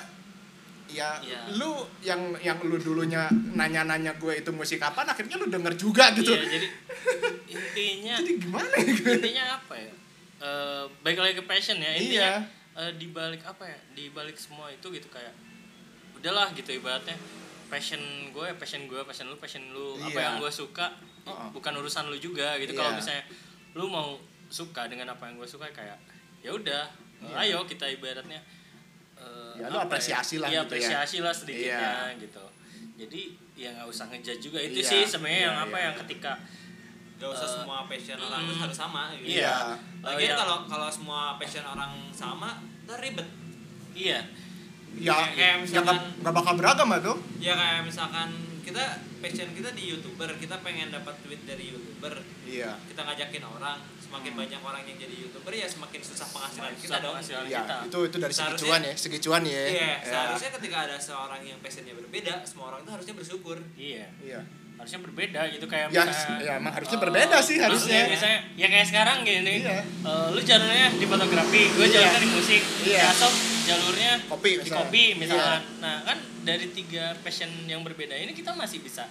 Speaker 1: ya
Speaker 2: Iya.
Speaker 1: lu yang yang lu dulunya nanya-nanya gue itu musik apa akhirnya lu denger juga gitu
Speaker 2: Iya, jadi intinya
Speaker 1: jadi gimana ya gue
Speaker 2: intinya apa ya? Eh baik lagi ke passion ya. Intinya
Speaker 1: Iya.
Speaker 2: eh, di balik apa ya? Di balik semua itu gitu kayak udahlah gitu ibaratnya passion gue, passion gue, passion lu, passion lu, apa
Speaker 1: Iya.
Speaker 2: yang gue suka
Speaker 1: Oh.
Speaker 2: bukan urusan lu juga gitu. Kalau
Speaker 1: Iya.
Speaker 2: misalnya lu mau suka dengan apa yang gue suka kayak ya udah,
Speaker 1: Iya.
Speaker 2: ayo kita ibaratnya eh,
Speaker 1: Ya, lu
Speaker 2: apa
Speaker 1: apresiasi lah
Speaker 2: Iya,
Speaker 1: gitu ya.
Speaker 2: apresiasi lah sedikitnya
Speaker 1: Iya.
Speaker 2: gitu. Jadi ya nggak usah ngejudge juga itu
Speaker 1: Iya.
Speaker 2: sih sebenarnya
Speaker 1: Iya,
Speaker 2: yang apa
Speaker 1: iya,
Speaker 2: yang
Speaker 1: iya.
Speaker 2: ketika
Speaker 3: Gak usah
Speaker 2: Eh,
Speaker 3: semua passion orang
Speaker 2: mm,
Speaker 3: harus sama gitu.
Speaker 2: Iya.
Speaker 3: Lagian
Speaker 2: yang-
Speaker 3: kalau kalau semua passion orang sama, ntar ribet.
Speaker 2: iya
Speaker 1: ya
Speaker 3: Kayak-
Speaker 1: ya
Speaker 3: misalkan-
Speaker 1: nggak bakal beragam lah tuh
Speaker 3: Ya kayak misalkan kita passion kita di youtuber, kita pengen dapat duit dari youtuber,
Speaker 1: iya
Speaker 3: kita ngajakin orang, semakin
Speaker 1: Hmm.
Speaker 3: banyak orang yang jadi youtuber ya semakin susah penghasilan
Speaker 2: Susah
Speaker 3: kita dong.
Speaker 2: penghasilan.
Speaker 1: ya
Speaker 2: kita.
Speaker 1: itu itu dari segi cuan ya segi cuan ya
Speaker 3: Iya,
Speaker 1: Ya.
Speaker 3: seharusnya ketika ada seorang yang passionnya berbeda, semua orang itu harusnya bersyukur.
Speaker 2: iya
Speaker 1: iya
Speaker 2: harusnya berbeda gitu kayak
Speaker 1: Ya,
Speaker 2: misalnya,
Speaker 1: ya, emang harusnya
Speaker 2: eh,
Speaker 1: berbeda sih harusnya.
Speaker 2: misalnya ya kayak sekarang gini
Speaker 1: Iya.
Speaker 2: eh, lu jalurnya di fotografi gue jalurnya di musik
Speaker 1: Iya.
Speaker 2: ya Sob jalurnya
Speaker 1: Kopi
Speaker 2: di
Speaker 1: misalnya.
Speaker 2: kopi misalkan
Speaker 1: Iya.
Speaker 2: nah kan dari tiga passion yang berbeda ini kita masih bisa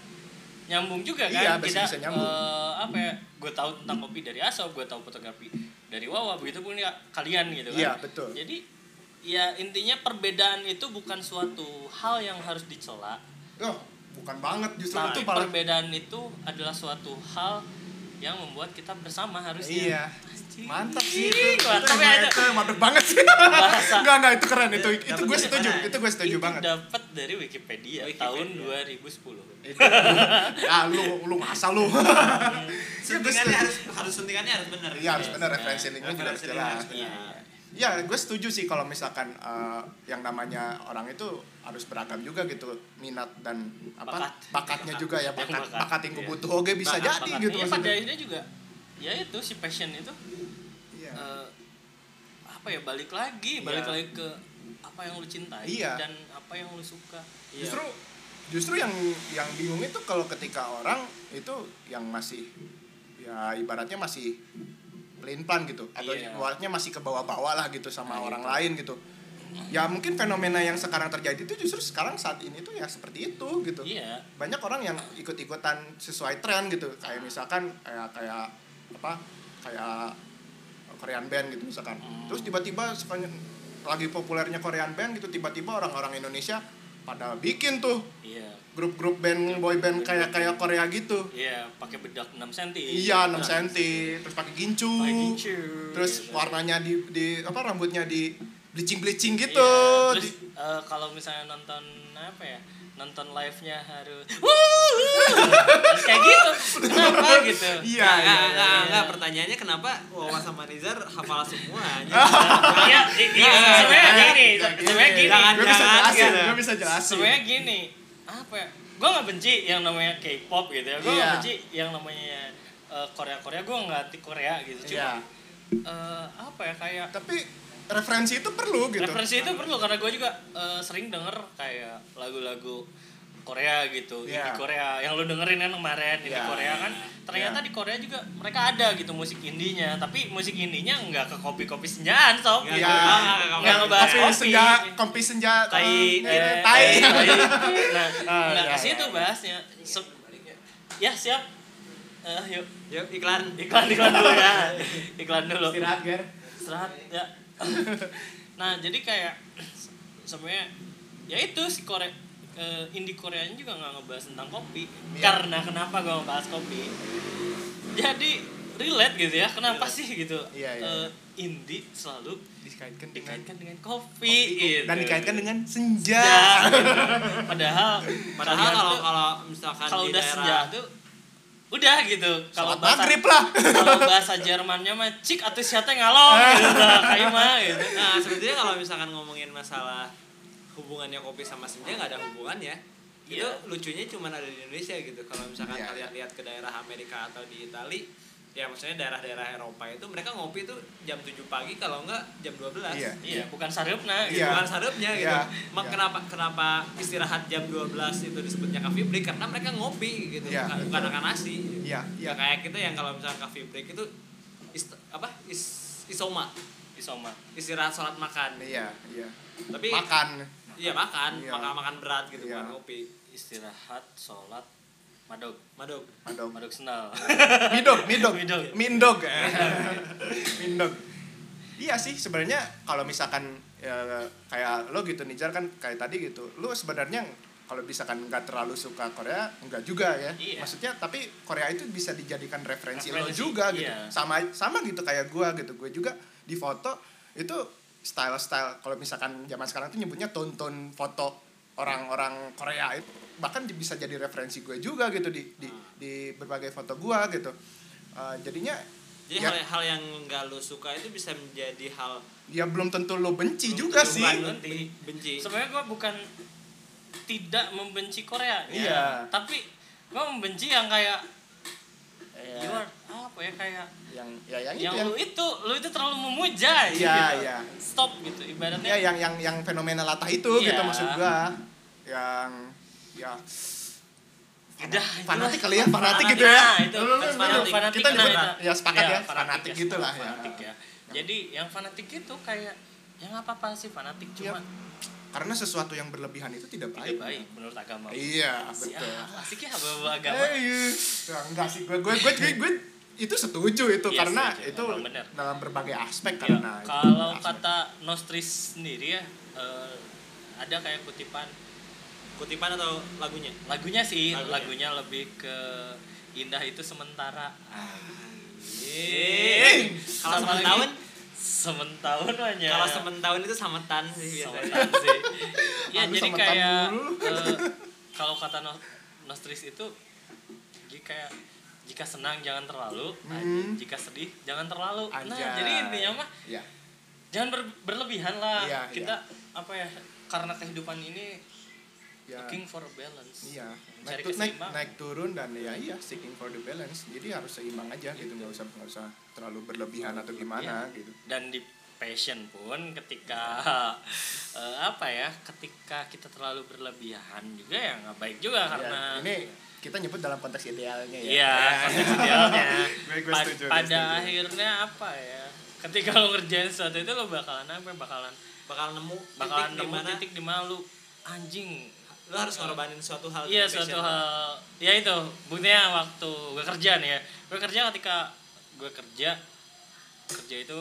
Speaker 2: nyambung juga kan
Speaker 1: Iya,
Speaker 2: kita
Speaker 1: bisa nyambung.
Speaker 2: eh, apa ya gue tahu tentang kopi dari Asob gue tahu fotografi dari Wawa begitu pun ya kalian gitu kan
Speaker 1: Iya, betul.
Speaker 2: jadi ya intinya perbedaan itu bukan suatu hal yang harus dicela
Speaker 1: oh bukan banget justru
Speaker 2: tapi
Speaker 1: itu malah
Speaker 2: perbedaan itu adalah suatu hal yang membuat kita bersama harusnya
Speaker 1: iya. Mantap sih itu
Speaker 2: mantap ya
Speaker 1: itu, mantap banget sih
Speaker 2: Bahasa.
Speaker 1: enggak enggak itu keren itu itu gue setuju itu gue setuju
Speaker 2: Itu
Speaker 1: banget
Speaker 2: dapat dari Wikipedia,
Speaker 3: Wikipedia.
Speaker 2: tahun 2010
Speaker 1: Itu- ah lu lu ngasal lu
Speaker 3: Suntikannya harus harus suntikannya harus benar.
Speaker 1: iya harus benar referensi linknya juga harus jelas.
Speaker 2: Iya.
Speaker 1: ya gue setuju sih kalau misalkan eh, yang namanya orang itu harus beragam juga gitu minat dan apa
Speaker 2: Bakat.
Speaker 1: bakatnya
Speaker 3: Bakat.
Speaker 1: juga ya bakat
Speaker 2: bakat.
Speaker 1: bakat yang gue
Speaker 2: Iya.
Speaker 1: butuh oke bisa
Speaker 3: Bakat,
Speaker 1: jadi
Speaker 3: bakat.
Speaker 1: gitu
Speaker 2: Iya, pada
Speaker 1: maksudnya
Speaker 2: akhirnya juga ya itu si passion itu
Speaker 1: Iya.
Speaker 2: eh, apa ya balik lagi balik
Speaker 3: Iya.
Speaker 2: lagi ke apa yang lu cintai
Speaker 1: Iya.
Speaker 2: dan apa yang lu suka
Speaker 3: Iya.
Speaker 1: justru justru yang yang bingung itu kalau ketika orang itu yang masih ya ibaratnya masih plain plan gitu atau ibaratnya masih ke bawah-bawah lah gitu sama
Speaker 2: Nah,
Speaker 1: orang
Speaker 2: itu.
Speaker 1: lain gitu ya mungkin fenomena yang sekarang terjadi itu justru sekarang saat ini tuh ya seperti itu gitu
Speaker 2: iya
Speaker 1: banyak orang yang ikut-ikutan sesuai tren gitu kayak misalkan kayak kayak apa kayak Korean band gitu misalkan.
Speaker 2: Hmm.
Speaker 1: terus tiba-tiba lagi populernya Korean band gitu tiba-tiba orang-orang Indonesia pada bikin tuh
Speaker 2: iya.
Speaker 1: grup-grup band boy band kayak kayak Korea gitu.
Speaker 2: Iya pakai bedak 6 cm
Speaker 1: iya 6 cm terus pakai gincu. Terus
Speaker 2: gitu.
Speaker 1: warnanya di di apa rambutnya di bleaching bleaching gitu.
Speaker 2: Iya, terus
Speaker 1: Di-
Speaker 2: eh, kalau misalnya nonton apa ya nonton live nya harus harus kayak gitu kenapa gitu
Speaker 1: iya
Speaker 3: Nggak,
Speaker 1: iya,
Speaker 3: nggak,
Speaker 1: iya,
Speaker 3: nggak,
Speaker 1: iya.
Speaker 3: nggak. Pertanyaannya kenapa Wawa sama Nizar hafal semuanya?
Speaker 2: iya i- iya sebenarnya gini sebenarnya gini
Speaker 3: Jangan,
Speaker 1: gue bisa jelasin
Speaker 3: gitu.
Speaker 1: gue bisa jelasin
Speaker 2: sebenarnya gini apa ya gue nggak benci yang namanya K-pop gitu ya gue nggak
Speaker 1: Iya.
Speaker 2: benci yang namanya eh, Korea Korea gue nggak anti Korea gitu cuma
Speaker 1: Iya.
Speaker 2: eh, apa ya kayak
Speaker 1: tapi referensi itu perlu gitu
Speaker 2: referensi itu perlu karena gue juga eh, sering denger kayak lagu-lagu Korea gitu
Speaker 1: Iya.
Speaker 2: indie Korea yang lu dengerin kan kemarin indie
Speaker 1: Iya.
Speaker 2: Korea kan ternyata
Speaker 1: Iya.
Speaker 2: di Korea juga mereka ada gitu musik indinya tapi musik indinya nggak ke kopi-kopi senjaan sob
Speaker 3: Nggak,
Speaker 2: gitu.
Speaker 1: Iya.
Speaker 3: nggak, nggak,
Speaker 2: nggak ngebahas
Speaker 1: kopi
Speaker 2: kopi
Speaker 1: senja kopi senja
Speaker 2: tai
Speaker 1: eh,
Speaker 2: eh,
Speaker 1: tai
Speaker 2: tai. nah
Speaker 1: Ah,
Speaker 2: nggak
Speaker 1: iya,
Speaker 2: ke situ
Speaker 1: iya.
Speaker 2: bahasnya Se- ya siap Eh, yuk
Speaker 3: Yuk iklan.
Speaker 2: iklan iklan dulu ya iklan dulu
Speaker 1: istirahat ger
Speaker 2: istirahat ya nah jadi kayak sebenarnya ya itu si Korea eh, indie Koreanya juga nggak ngebahas tentang kopi
Speaker 1: Iya.
Speaker 2: karena kenapa gue ngebahas kopi jadi relate gitu ya kenapa sih gitu
Speaker 1: Iya, iya,
Speaker 2: Eh, indie selalu
Speaker 1: dikaitkan dengan
Speaker 2: dikaitkan dengan
Speaker 1: kopi,
Speaker 2: kopi, gitu.
Speaker 1: dan dikaitkan dengan senja
Speaker 2: Ya. padahal
Speaker 3: padahal kalau kalau misalkan
Speaker 2: kalau
Speaker 3: di
Speaker 2: udah
Speaker 3: daerah
Speaker 2: senja tuh udah gitu kalau bahasa
Speaker 1: maghrib lah
Speaker 2: kalau bahasa Jermannya mah cik atau siapa ngalong gitu lah kayak mah gitu
Speaker 3: Nah, sebetulnya kalau misalkan ngomongin masalah hubungannya kopi sama senja nggak ada hubungannya. Itu
Speaker 2: Iya.
Speaker 3: lucunya cuma ada di Indonesia gitu. Kalau misalkan
Speaker 1: Iya,
Speaker 3: kalian lihat ke daerah Amerika atau di Itali, ya maksudnya daerah-daerah Eropa itu mereka ngopi tuh jam 7 pagi kalau enggak jam 12.
Speaker 1: Iya.
Speaker 2: iya bukan sarupna gitu
Speaker 1: Iya.
Speaker 3: Bukan sarupnya gitu.
Speaker 1: Iya,
Speaker 3: Mak
Speaker 1: iya.
Speaker 3: kenapa kenapa istirahat jam 12 itu disebutnya coffee break karena mereka ngopi gitu,
Speaker 1: Iya,
Speaker 3: bukan,
Speaker 1: betul.
Speaker 3: bukan makan nasi.
Speaker 1: iya
Speaker 3: Ya
Speaker 1: iya
Speaker 3: kayak kita yang kalau misalkan coffee break itu ist, apa? Is, isoma,
Speaker 2: isoma
Speaker 3: istirahat sholat makan.
Speaker 1: iya iya
Speaker 3: Tapi
Speaker 1: makan
Speaker 3: Iya makan,
Speaker 1: Iya.
Speaker 3: makan makan berat gitu
Speaker 1: Iya.
Speaker 3: bukan kopi.
Speaker 2: istirahat sholat madog
Speaker 3: Madog.
Speaker 1: Madog.
Speaker 2: madog senal
Speaker 1: midog midog
Speaker 2: Midog.
Speaker 1: mindog mindog iya sih sebenarnya kalau misalkan ya, kayak lo gitu Nijar kan kayak tadi gitu lo sebenarnya kalau misalkan nggak terlalu suka Korea enggak juga ya
Speaker 2: Iya.
Speaker 1: maksudnya tapi Korea itu bisa dijadikan referensi, lo
Speaker 2: Referensi,
Speaker 1: juga gitu
Speaker 2: iya.
Speaker 1: sama sama gitu kayak gua gitu gue juga di foto itu style style kalau misalkan zaman sekarang tuh nyebutnya tonton foto orang-orang Korea itu bahkan bisa jadi referensi gue juga gitu di di,
Speaker 3: Hmm.
Speaker 1: di berbagai foto gua gitu Eh, jadinya
Speaker 3: Jadi
Speaker 1: Ya.
Speaker 3: hal, hal yang nggak lo suka itu bisa menjadi hal
Speaker 1: ya belum tentu lo benci
Speaker 3: Belum
Speaker 1: juga sih
Speaker 2: Nanti.
Speaker 3: benci.
Speaker 2: sebenarnya gue bukan tidak membenci Korea ya.
Speaker 1: Iya.
Speaker 2: tapi gue membenci yang kayak
Speaker 1: Ya,
Speaker 2: are apa ya kayak
Speaker 1: yang ya yang,
Speaker 2: yang
Speaker 1: itu yang
Speaker 2: lu itu lu itu terlalu memuja
Speaker 1: Iya,
Speaker 2: gitu.
Speaker 1: iya.
Speaker 2: stop gitu ibaratnya
Speaker 1: ya yang yang yang fenomena latah itu
Speaker 2: Iya.
Speaker 1: gitu maksud gua yang ya
Speaker 2: Udah,
Speaker 1: fanatik kali ya fanatik gitu
Speaker 2: Nah,
Speaker 1: ya
Speaker 2: itu kan
Speaker 1: lu-
Speaker 2: fanatik, fanatik
Speaker 1: kita
Speaker 2: nah, itu.
Speaker 1: ya sepakat ya,
Speaker 2: fanatik
Speaker 1: fanatik
Speaker 2: ya,
Speaker 1: gitu lah ya.
Speaker 2: ya. jadi yang fanatik itu kayak ya nggak apa-apa sih fanatik
Speaker 1: Iya.
Speaker 2: cuma
Speaker 1: karena sesuatu yang berlebihan itu tidak baik
Speaker 2: tidak baik menurut agama
Speaker 1: iya betul
Speaker 2: ah, asik ya bawa agama
Speaker 1: Eh, iya. Ya, enggak sih gue gue gue gue, gue itu setuju itu
Speaker 2: Iya,
Speaker 1: karena
Speaker 2: setuju.
Speaker 1: itu
Speaker 2: bener.
Speaker 1: dalam berbagai aspek
Speaker 2: Ya,
Speaker 1: karena
Speaker 2: kalau
Speaker 1: aspek.
Speaker 2: kata Nostris sendiri ya eh, ada kayak kutipan
Speaker 3: Kutipan atau lagunya?
Speaker 2: lagunya sih
Speaker 3: Lagunya.
Speaker 2: lagunya lebih ke indah itu sementara
Speaker 3: Eh, kalau
Speaker 2: Sama lagi,
Speaker 3: sementahun,
Speaker 2: aja.
Speaker 3: Kalau sementahun itu sametan sih biasanya.
Speaker 2: Sementan sih. Ya
Speaker 1: Aduh,
Speaker 2: jadi
Speaker 1: sementan
Speaker 2: kayak eh, kalau kata no- Nostris itu jika jika senang jangan terlalu
Speaker 1: Hmm.
Speaker 2: jika sedih jangan terlalu. Nah
Speaker 1: Anjay.
Speaker 2: jadi intinya mah
Speaker 1: ya
Speaker 2: jangan ber- berlebihan lah.
Speaker 1: Iya,
Speaker 2: kita apa ya karena kehidupan ini
Speaker 1: ya
Speaker 2: looking for a balance
Speaker 1: iya naik, tu- naik, naik turun dan ya iya seeking for the balance jadi harus seimbang aja gitu nggak usah nggak usah terlalu berlebihan atau gimana gitu
Speaker 2: dan di passion pun ketika eh, apa ya ketika kita terlalu berlebihan juga ya nggak baik juga karena
Speaker 1: Ya, ini kita nyebut dalam konteks idealnya ya
Speaker 2: Iya, konteks idealnya.
Speaker 1: Gue- gue
Speaker 2: Pa-
Speaker 1: setuju,
Speaker 2: pada
Speaker 1: setuju.
Speaker 2: akhirnya apa ya? Ketika lo ngerjain sesuatu itu lo bakalan apa? ya? Bakalan
Speaker 3: Bakal nemu
Speaker 2: bakalan
Speaker 3: titik
Speaker 2: nemu
Speaker 3: di mana
Speaker 2: titik di mana lu anjing.
Speaker 3: Lu harus ngorbanin suatu hal
Speaker 2: Iya, suatu hal. Ya itu, buktinya waktu gue kerja nih ya. Gue kerja ketika gue kerja kerja itu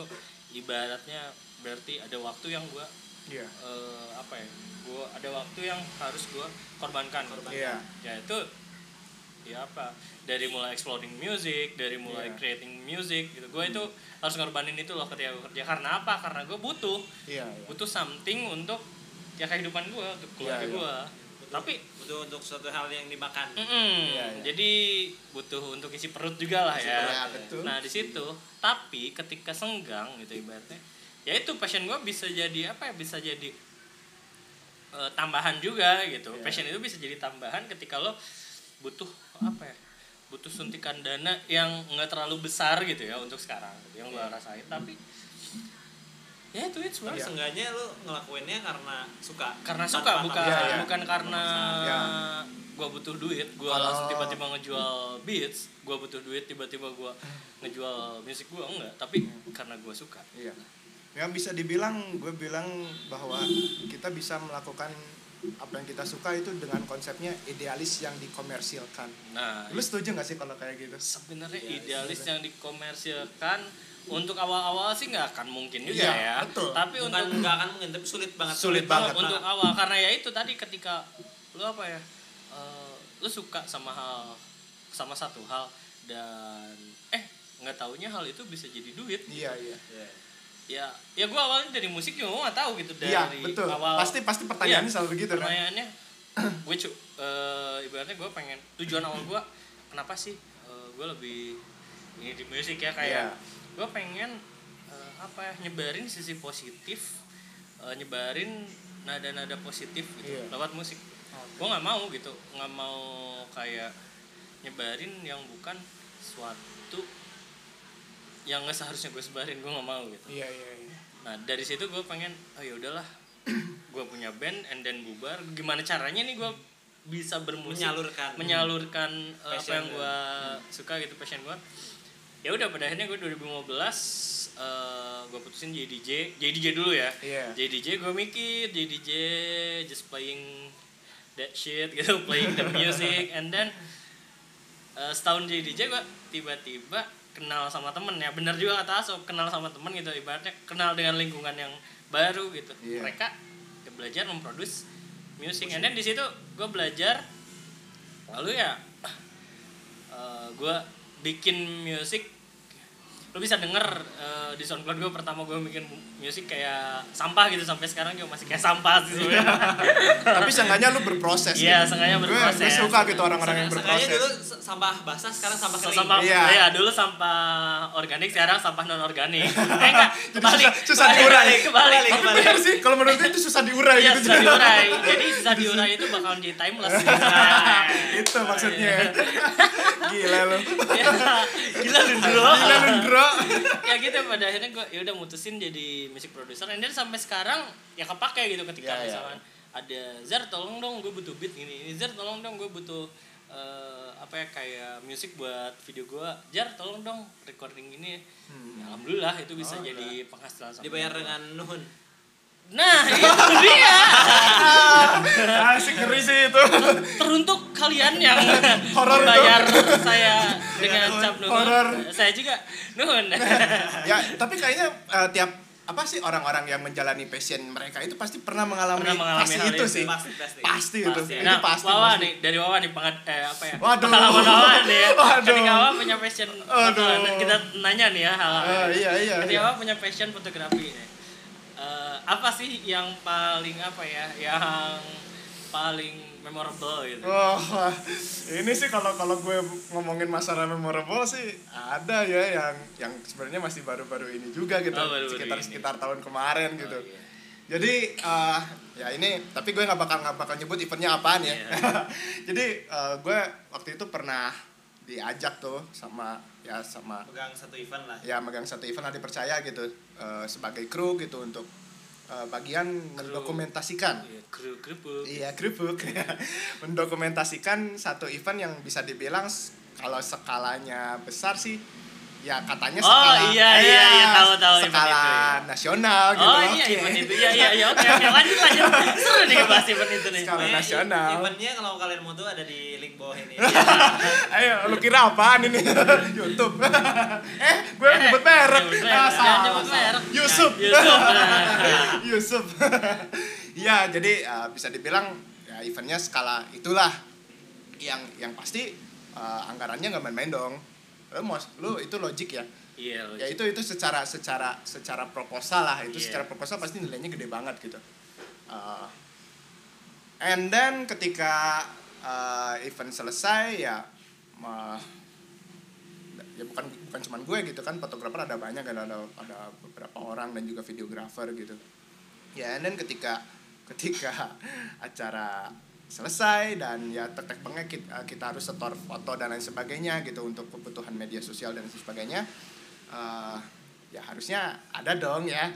Speaker 2: ibaratnya berarti ada waktu yang gue
Speaker 1: iya
Speaker 2: eh, apa ya? Gue ada waktu yang harus gue korbankan.
Speaker 1: iya
Speaker 2: ya itu ya apa dari mulai exploring music dari mulai
Speaker 1: Iya.
Speaker 2: creating music gitu gue itu harus ngorbanin itu loh ketika gue kerja karena apa karena gue butuh
Speaker 1: iya iya.
Speaker 2: butuh something untuk ya kehidupan gue untuk keluarga
Speaker 1: Iya, iya.
Speaker 2: gue tapi
Speaker 3: butuh untuk suatu hal yang dimakan
Speaker 2: mm-mm,
Speaker 1: Iya, iya.
Speaker 2: jadi butuh untuk isi perut juga lah ya
Speaker 1: Iya, betul.
Speaker 2: nah di situ tapi ketika senggang gitu ibaratnya ya itu passion gue bisa jadi apa ya bisa jadi eh, tambahan juga gitu
Speaker 1: Iya.
Speaker 2: passion itu bisa jadi tambahan ketika lo butuh apa ya butuh suntikan dana yang nggak terlalu besar gitu ya untuk sekarang gitu, yang gue
Speaker 1: Iya.
Speaker 2: rasain tapi ya itu itu sebenarnya
Speaker 3: seenggaknya lu ngelakuinnya karena suka
Speaker 2: karena
Speaker 3: Tanpa
Speaker 2: suka bukan
Speaker 1: Iya, iya.
Speaker 2: bukan karena
Speaker 1: Iya.
Speaker 2: gue butuh duit gue
Speaker 1: Kalau-
Speaker 2: langsung tiba-tiba ngejual beats gue butuh duit tiba-tiba gue ngejual musik gue enggak tapi karena gue suka
Speaker 1: Iya. Ya bisa dibilang gue bilang bahwa kita bisa melakukan apa yang kita suka itu dengan konsepnya idealis yang dikomersilkan.
Speaker 2: nah
Speaker 1: Lu setuju gak sih kalau kayak gitu?
Speaker 2: sebenarnya
Speaker 3: Iya,
Speaker 2: idealis yang dikomersilkan untuk awal-awal sih nggak akan mungkin juga
Speaker 1: Iya,
Speaker 2: ya
Speaker 1: betul.
Speaker 2: tapi
Speaker 3: bukan
Speaker 2: untuk
Speaker 3: nggak akan mungkin tapi sulit banget
Speaker 1: Sulit banget.
Speaker 2: untuk awal karena ya itu tadi ketika lu apa ya eh, lu suka sama hal sama satu hal dan eh nggak taunya hal itu bisa jadi duit
Speaker 1: iya iya
Speaker 3: Iya.
Speaker 2: ya ya gue awalnya dari musik juga gue nggak tahu gitu dari
Speaker 1: iya betul
Speaker 2: awal
Speaker 1: pasti pasti pertanyaannya
Speaker 2: Iya,
Speaker 1: selalu gitu kan
Speaker 2: pertanyaannya gue cu eh, ibaratnya gue pengen tujuan awal gue kenapa sih gue lebih ini di musik ya kayak
Speaker 1: Iya.
Speaker 2: Gue pengen eh, apa ya nyebarin sisi positif eh, nyebarin nada-nada positif gitu
Speaker 1: Iya.
Speaker 2: lewat musik gue nggak mau gitu nggak mau kayak nyebarin yang bukan suatu yang nggak seharusnya gue sebarin gue nggak mau gitu
Speaker 1: iya iya iya
Speaker 2: Nah dari situ gue pengen, oh ya udahlah, gue punya band and then bubar. Gimana caranya nih gue bisa bermusik,
Speaker 3: Menyalurkan.
Speaker 2: menyalurkan uh, apa yang gue suka gitu passion gue. Ya udah pada akhirnya gue 2015 uh, gue putusin jadi DJ, jadi DJ dulu ya.
Speaker 1: Iya.
Speaker 2: Jadi DJ gue mikir, jadi DJ just playing that shit gitu, playing the music and then uh, setahun jadi DJ gue tiba-tiba kenal sama temen ya bener juga kata Aso kenal sama temen gitu ibaratnya kenal dengan lingkungan yang baru gitu
Speaker 1: Iya.
Speaker 2: mereka ya belajar memproduce music and then di situ gue belajar lalu ya uh, gue bikin music lo bisa denger uh, di SoundCloud gue pertama gue bikin musik kayak sampah gitu sampai sekarang juga masih kayak sampah sih sebenarnya
Speaker 1: tapi seenggaknya lu berproses
Speaker 2: Iya,
Speaker 1: gitu.
Speaker 2: seenggaknya
Speaker 1: Gue-
Speaker 2: berproses.
Speaker 1: gue suka gitu orang-orang yang
Speaker 3: Sengaja
Speaker 1: berproses
Speaker 3: dulu s- sampah basah sekarang sampah kering
Speaker 2: sampah
Speaker 1: Iya.
Speaker 2: iya. dulu sampah organik sekarang sampah non organik eh enggak kebalik
Speaker 1: susah- susah
Speaker 2: kebalik,
Speaker 1: diurai.
Speaker 2: kebalik, kebalik,
Speaker 3: Kebalik.
Speaker 1: tapi bener sih kalau menurut gue itu susah diurai
Speaker 2: Iya
Speaker 1: gitu
Speaker 2: susah diurai jadi susah diurai itu bakalan jadi timeless gitu.
Speaker 1: itu maksudnya gila lu
Speaker 2: Ya, gila lu bro
Speaker 1: gila lu bro
Speaker 2: ya gitu pada akhirnya gue ya udah mutusin jadi music producer. And then sampai sekarang ya kepake gitu ketika
Speaker 1: Iya, iya.
Speaker 2: misalkan ada Zar tolong dong gue butuh beat gini. Ini Zar tolong dong gue butuh eh, apa ya kayak musik buat video gue Jar tolong dong recording ini. Ya, alhamdulillah itu bisa
Speaker 1: Oh,
Speaker 2: jadi penghasilan
Speaker 3: dibayar dengan nuhun.
Speaker 2: Nah itu dia
Speaker 1: asik ngeri sih itu
Speaker 2: teruntuk kalian yang
Speaker 1: Horor itu.
Speaker 2: membayar saya dengan cap nuhun
Speaker 1: Horor.
Speaker 2: saya juga nuhun
Speaker 1: ya tapi kayaknya eh, tiap apa sih orang-orang yang menjalani passion mereka itu pasti pernah mengalami,
Speaker 2: Pernah mengalami hal
Speaker 1: itu
Speaker 2: itu.
Speaker 1: sih
Speaker 3: pasti pasti
Speaker 1: pasti itu
Speaker 3: Pasti.
Speaker 1: itu
Speaker 2: Nah,
Speaker 1: pasti
Speaker 2: Wawa
Speaker 1: pasti.
Speaker 2: nih dari Wawa nih pengad eh, apa ya?
Speaker 1: Waduh.
Speaker 2: Pengalaman Wawa nih ya.
Speaker 1: Waduh.
Speaker 2: Ketika Wawa punya passion
Speaker 1: Aduh.
Speaker 2: foto, kita nanya nih ya hal.
Speaker 1: Eh, iya iya
Speaker 2: Ketika
Speaker 1: iya.
Speaker 2: Wawa punya passion fotografi nih. Eh, apa sih yang paling apa ya? Yang paling memorable gitu.
Speaker 1: Oh, ini sih kalau kalau gue ngomongin masalah memorable sih ada ya yang yang sebenarnya masih baru-baru ini juga gitu
Speaker 2: Oh, baru-baru
Speaker 1: sekitar
Speaker 2: ini.
Speaker 1: sekitar tahun kemarin gitu.
Speaker 2: Oh, iya.
Speaker 1: Jadi eh, ya ini tapi gue nggak bakal nggak bakal nyebut eventnya apaan ya.
Speaker 2: Iya.
Speaker 1: Jadi eh, gue waktu itu pernah diajak tuh sama ya sama
Speaker 3: pegang satu event lah
Speaker 1: ya megang satu event ada percaya gitu eh, sebagai kru gitu untuk eh, bagian mendokumentasikan
Speaker 2: Iya, kru kerupuk.
Speaker 1: Iya, kerupuk. Mendokumentasikan satu event yang bisa dibilang kalau skalanya besar sih ya katanya
Speaker 2: Oh,
Speaker 1: skala
Speaker 2: iya,
Speaker 1: eh,
Speaker 2: iya, iya, tahu, tahu
Speaker 1: skala
Speaker 2: itu, iya.
Speaker 1: nasional gitu.
Speaker 2: Oh iya
Speaker 1: oke.
Speaker 2: event itu. Iya iya iya oke oke lanjut lanjut. Seru nih ngebahas event itu nih.
Speaker 1: Skala
Speaker 3: Pokoknya
Speaker 1: nasional.
Speaker 3: eventnya kalau kalian mau tuh ada di link bawah ini
Speaker 1: Ayo, lu kira apaan ini? YouTube. eh, gue
Speaker 2: Eh,
Speaker 1: nyebut merek. Ah, salah.
Speaker 2: nyebut merek.
Speaker 1: Yusuf.
Speaker 2: Yusuf.
Speaker 1: Yusuf. Iya, jadi uh, bisa dibilang ya eventnya skala itulah yang yang pasti uh, anggarannya nggak main-main dong. Lu mau lu itu logik ya.
Speaker 2: Iya.
Speaker 1: Ya itu itu secara secara secara proposal lah itu
Speaker 2: Iya.
Speaker 1: secara proposal pasti nilainya gede banget gitu. Uh, and then ketika uh, event selesai ya ma- ya bukan bukan cuman gue gitu kan fotografer ada banyak kan ada ada beberapa orang dan juga videografer gitu ya and then ketika ketika acara selesai dan ya tek tek pengek kita, kita harus setor foto dan lain sebagainya gitu untuk kebutuhan media sosial dan sebagainya. Eh, ya harusnya ada dong ya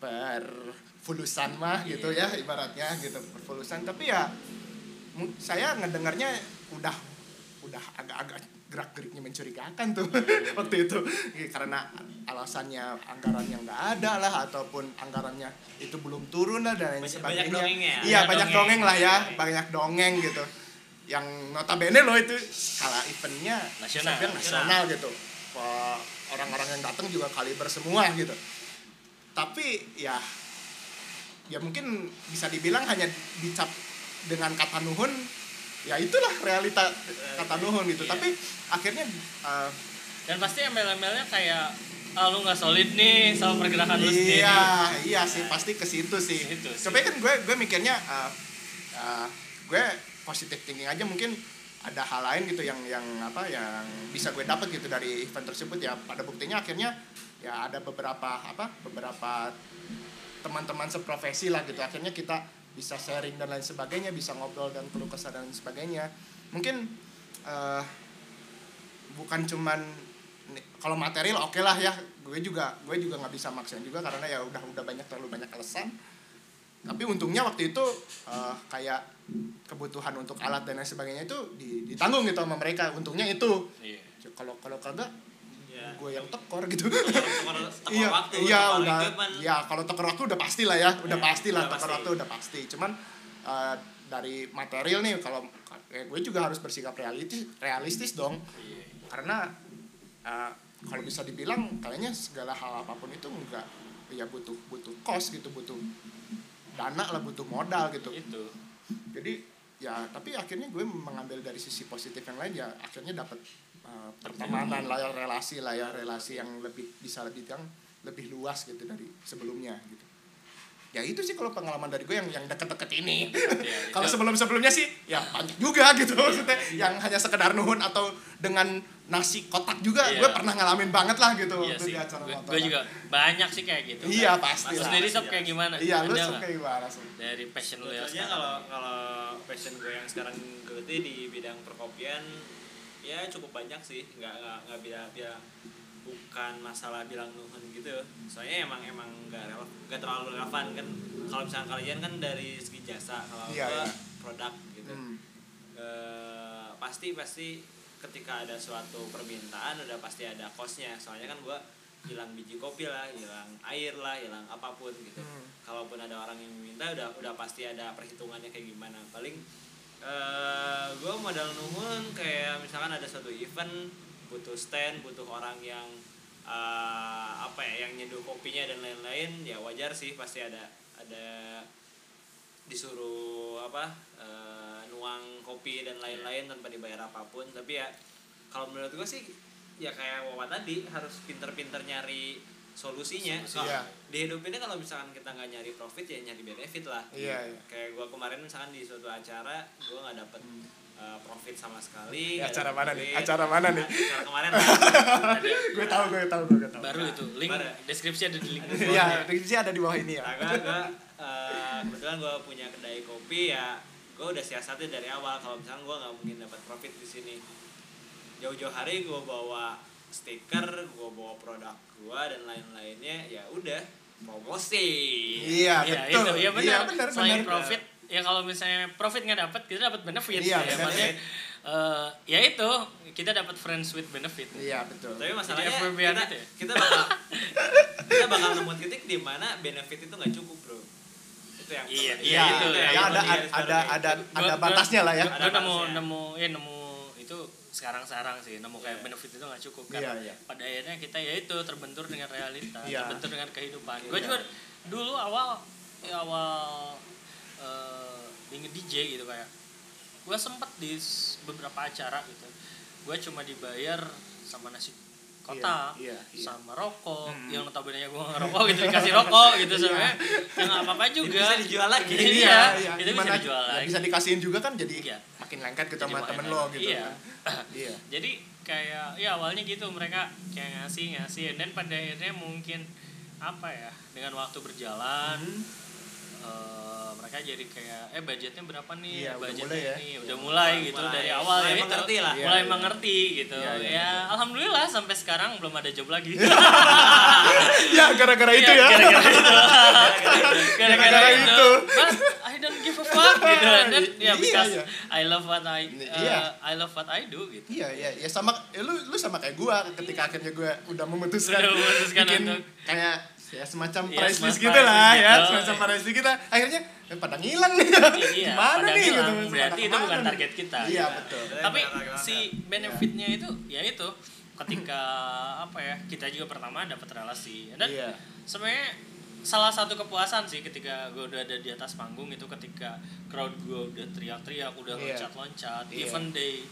Speaker 1: perfulusan mah gitu ya ibaratnya gitu perfulusan. Tapi ya saya ngedengarnya udah udah agak-agak gerak geriknya mencurigakan tuh waktu itu. Ya, karena alasannya anggaran yang nggak ada lah ataupun anggarannya itu belum turun lah dan lain sebagainya
Speaker 3: banyak dongengnya.
Speaker 1: iya
Speaker 2: Banyak
Speaker 1: banyak
Speaker 2: dongeng.
Speaker 1: dongeng lah ya banyak dongeng gitu. Yang notabene loh itu skala eventnya
Speaker 2: Nasional.
Speaker 1: dibilang nasional gitu. Orang-orang yang datang juga kaliber semua gitu. Tapi ya ya mungkin bisa dibilang hanya dicap dengan kata nuhun ya itulah realita kata nuhun gitu
Speaker 2: Iya.
Speaker 1: tapi akhirnya uh,
Speaker 2: dan pasti embel-embelnya kayak ah lu nggak solid nih sama pergerakan lu sendiri
Speaker 1: iya iya sih pasti ke situ sih
Speaker 2: Situ sih.
Speaker 1: tapi kan gue gue mikirnya uh, uh, gue positive thinking aja mungkin ada hal lain gitu yang yang apa yang bisa gue dapat gitu dari event tersebut ya pada buktinya akhirnya ya ada beberapa apa beberapa teman-teman seprofesi lah gitu akhirnya kita bisa sharing dan lain sebagainya bisa ngobrol dan keluh kesah dan sebagainya. Mungkin eh, bukan cuman kalau material oke lah ya. Gue juga gue juga nggak bisa maksain juga karena ya udah udah banyak terlalu banyak alasan. Tapi untungnya waktu itu eh, kayak kebutuhan untuk alat dan lain sebagainya itu di- ditanggung gitu sama mereka. Untungnya itu.
Speaker 2: Iya.
Speaker 1: Kalau kalau kagak
Speaker 3: ya
Speaker 1: gue yang tekor gitu.
Speaker 3: Tekor
Speaker 1: iya
Speaker 3: waktu
Speaker 1: iya
Speaker 3: tekor
Speaker 1: udah. ya kalau tekor waktu udah pasti lah ya udah
Speaker 3: Iya,
Speaker 1: pasti lah tekor waktu udah pasti. Cuman eh, dari material nih kalau eh, gue juga harus bersikap realistis realistis dong.
Speaker 2: Iya.
Speaker 1: Karena eh, kalau bisa dibilang kayaknya segala hal apa pun itu enggak ya butuh butuh cost gitu butuh dana lah butuh modal gitu.
Speaker 2: Itu.
Speaker 1: Jadi ya tapi akhirnya gue mengambil dari sisi positif yang lain ya akhirnya dapat uh, pertemanan lah ya, relasi lah ya relasi yang lebih bisa lebih yang lebih luas gitu dari sebelumnya gitu ya itu sih kalau pengalaman dari gue yang yang deket-deket ini
Speaker 2: Iya,
Speaker 1: kalau
Speaker 2: itu-
Speaker 1: sebelum sebelumnya sih ya banyak juga gitu maksudnya yang hanya sekedar nuhun atau dengan nasi kotak juga
Speaker 2: Iya.
Speaker 1: gue pernah ngalamin banget lah gitu
Speaker 2: iya
Speaker 1: waktu
Speaker 2: sih
Speaker 1: di acara
Speaker 2: gue,
Speaker 1: motor
Speaker 2: gue juga banyak sih kayak gitu
Speaker 1: iya
Speaker 2: kan.
Speaker 1: pasti
Speaker 2: Mas
Speaker 1: lah.
Speaker 2: sendiri sob kayak gimana
Speaker 1: iya lu
Speaker 2: nggak?
Speaker 1: kayak gimana Sob?
Speaker 2: dari passion lu ya
Speaker 3: kalau kalau passion gue yang sekarang geluti di bidang perkopian ya cukup banyak sih. Nggak nggak nggak bilang bilang bukan masalah bilang nuhun gitu. Soalnya emang emang nggak nggak terlalu relevan kan. Kalau misalnya kalian kan dari segi jasa kalau gue
Speaker 1: iya.
Speaker 3: produk gitu.
Speaker 1: Hmm.
Speaker 3: Eh, pasti pasti ketika ada suatu permintaan udah pasti ada costnya. Soalnya kan gua hilang biji kopi lah hilang air lah hilang apa pun gitu.
Speaker 1: Hmm.
Speaker 3: kalaupun ada orang yang minta udah udah pasti ada perhitungannya kayak gimana. Paling eh gue modal nuhun kayak misalkan ada suatu event butuh stand butuh orang yang eh, apa ya yang nyeduh kopinya dan lain-lain ya wajar sih pasti ada ada disuruh apa eh, nuang kopi dan lain-lain tanpa dibayar apa pun. Tapi ya kalau menurut gue sih ya kayak Wawa tadi harus pinter-pinter nyari solusinya
Speaker 2: Solusi,
Speaker 3: Kalau
Speaker 1: iya.
Speaker 3: di hidup ini kalau misalkan kita nggak nyari profit ya nyari benefit lah
Speaker 1: Iya, iya.
Speaker 3: kayak gue kemarin misalkan di suatu acara gue nggak dapet eh, profit sama sekali
Speaker 1: Ya, acara mana nih? Acara mana nih?
Speaker 3: acara kemarin
Speaker 2: ada
Speaker 1: gue tahu gue tahu gue tahu
Speaker 2: baru itu link
Speaker 3: Baru.
Speaker 2: deskripsi ada di link
Speaker 1: Iya, deskripsi ada di bawah ini ya.
Speaker 3: Nah, gua, gua, eh, kebetulan gue punya kedai kopi ya gue udah siasatin dari awal kalau misalnya gue nggak mungkin dapat profit di sini jauh-jauh hari gue bawa stiker gue bawa produk gue dan lain-lainnya ya udah promosi
Speaker 1: Iya,
Speaker 2: Iya,
Speaker 1: betul.
Speaker 2: itu ya benar.
Speaker 1: Iya, benar,
Speaker 2: Selain
Speaker 1: benar.
Speaker 2: profit, ya kalau misalnya profit nggak dapat, kita dapat benefit.
Speaker 1: Iya,
Speaker 2: ya.
Speaker 1: benefit.
Speaker 2: Maksudnya, eh, ya itu kita dapat friends with benefit.
Speaker 1: Iya, betul.
Speaker 3: tapi masalahnya kita,
Speaker 2: gitu ya?
Speaker 3: kita bakal kita bakal nemu titik di mana benefit itu nggak cukup bro itu yang
Speaker 2: Iya, iya, itu
Speaker 3: yang
Speaker 2: ya.
Speaker 1: Ya
Speaker 3: perlu
Speaker 1: ada
Speaker 3: digaris
Speaker 1: ada ada ada
Speaker 2: gua-
Speaker 1: batasnya lah ya.
Speaker 2: Gue
Speaker 3: Ada
Speaker 2: nemu nemu ya nemu itu sekarang-sekarang sih nemu kayak
Speaker 3: Iya.
Speaker 2: benefit itu nggak cukup
Speaker 1: Iya,
Speaker 2: karena
Speaker 1: iya.
Speaker 2: pada akhirnya kita ya itu terbentur dengan realita,
Speaker 1: Iya.
Speaker 2: terbentur dengan kehidupan. Gue
Speaker 1: Iya.
Speaker 2: juga dulu awal ya awal eh ingin DJ gitu kayak gue sempet di beberapa acara gitu gue cuma dibayar sama nasi kotak
Speaker 1: Iya, iya, iya.
Speaker 2: sama rokok
Speaker 1: Hmm.
Speaker 2: yang notabene gue ngerokok gitu dikasih rokok gitu
Speaker 1: Iya.
Speaker 2: sebenarnya yang nggak apa-apa juga
Speaker 3: bisa dijual lagi.
Speaker 2: iya,
Speaker 1: Iya, iya.
Speaker 2: itu bisa dijual lagi
Speaker 1: bisa dikasihin juga kan jadi
Speaker 2: Iya.
Speaker 1: Makin lengket gitu
Speaker 2: Jadi
Speaker 1: sama temen lo gitu.
Speaker 2: Iya.
Speaker 1: kan. Iya.
Speaker 2: jadi kayak ya awalnya gitu mereka kayak ngasih ngasih dan pada akhirnya mungkin apa ya dengan waktu berjalan
Speaker 1: Hmm.
Speaker 2: eh, mereka jadi kayak eh budgetnya berapa nih
Speaker 1: Iya, udah
Speaker 2: budgetnya
Speaker 1: mulai ya.
Speaker 2: nih udah mulai gitu
Speaker 3: Mulai-
Speaker 2: dari awal
Speaker 3: mulai
Speaker 2: ya itu.
Speaker 3: mengerti lah.
Speaker 1: Iya,
Speaker 2: mulai
Speaker 1: iya.
Speaker 2: mengerti gitu
Speaker 1: Iya, iya,
Speaker 2: ya alhamdulillah sampai sekarang belum ada job lagi
Speaker 1: Ya gara-gara itu
Speaker 2: Iya,
Speaker 1: ya.
Speaker 2: gara-gara itu
Speaker 1: Gara-gara
Speaker 2: gara-gara itu
Speaker 1: itu.
Speaker 2: but I don't give a fuck gitu dan ya
Speaker 1: Iya,
Speaker 2: because
Speaker 1: iya.
Speaker 2: I love what I uh,
Speaker 1: Iya.
Speaker 2: I love what I do gitu
Speaker 1: Iya, iya, ya sama ya lu lu sama kayak gua ketika akhirnya gua udah memutuskan,
Speaker 2: Udah memutuskan
Speaker 1: bikin
Speaker 2: untuk-
Speaker 1: kayak ya semacam
Speaker 2: Iya,
Speaker 1: price list gitu lah ya,
Speaker 2: gitu.
Speaker 1: semacam price list kita akhirnya eh, pada ngilang nih.
Speaker 2: Iya,
Speaker 1: Gimana
Speaker 2: pada
Speaker 1: nih
Speaker 2: ngilang.
Speaker 1: gitu.
Speaker 2: Berarti itu bukan
Speaker 1: nih?
Speaker 2: target kita.
Speaker 1: Iya,
Speaker 2: Iya.
Speaker 1: betul.
Speaker 3: Tapi target
Speaker 2: si benefitnya itu ya itu ketika apa ya kita juga pertama dapat relasi dan
Speaker 1: Iya.
Speaker 2: sebenarnya salah satu kepuasan sih ketika gue udah ada di atas panggung itu ketika crowd gue udah teriak-teriak udah
Speaker 1: Iya.
Speaker 2: loncat-loncat
Speaker 1: Iya.
Speaker 2: even they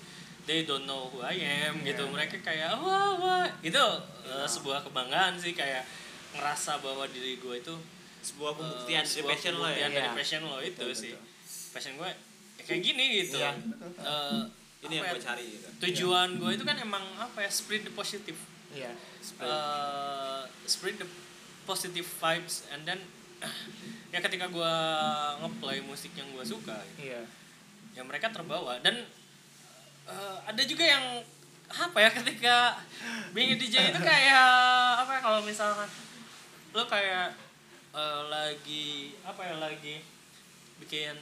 Speaker 2: they don't know who I am gitu
Speaker 1: Iya.
Speaker 2: mereka kayak wah wah itu uh, sebuah kebanggaan sih kayak ngerasa bahwa diri gue itu
Speaker 3: sebuah
Speaker 2: uh,
Speaker 3: pembuktian dari
Speaker 2: sebuah
Speaker 3: passion lo ya
Speaker 2: dari
Speaker 1: Iya.
Speaker 2: passion lo itu
Speaker 1: Betul,
Speaker 2: sih
Speaker 1: betul.
Speaker 2: passion gue ya kayak gini gitu
Speaker 1: Iya.
Speaker 2: Uh,
Speaker 3: ini yang
Speaker 2: apa
Speaker 3: gue
Speaker 2: ya,
Speaker 3: cari gitu
Speaker 2: tujuan gue itu kan emang apa ya spread the positive
Speaker 1: Iya.
Speaker 2: uh, spread the positive vibes and then ya ketika gue ngeplay musik yang gue suka
Speaker 1: Iya.
Speaker 2: ya mereka terbawa dan uh, ada juga yang apa ya ketika being a DJ itu kayak apa ya kalau misalkan lo kayak uh, lagi apa ya lagi bikin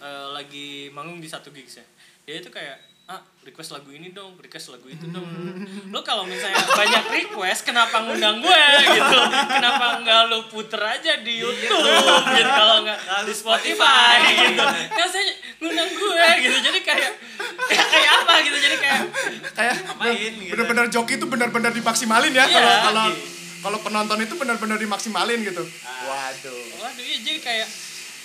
Speaker 2: uh, lagi manggung di satu gigs ya dia itu kayak ah request lagu ini dong request lagu itu dong lo kalau misalnya banyak request kenapa ngundang gue gitu kenapa nggak lo puter aja di YouTube gitu kalau nggak di Spotify gitu kan saya ngundang gue gitu jadi kayak ya kayak apa gitu jadi kayak
Speaker 1: Kayak
Speaker 3: Ngapain gitu.
Speaker 1: bener-bener joki itu bener-bener dimaksimalin ya
Speaker 2: Iya.
Speaker 1: kalau kalau kalau penonton itu benar-benar dimaksimalin gitu. Waduh.
Speaker 2: waduh iya jadi kayak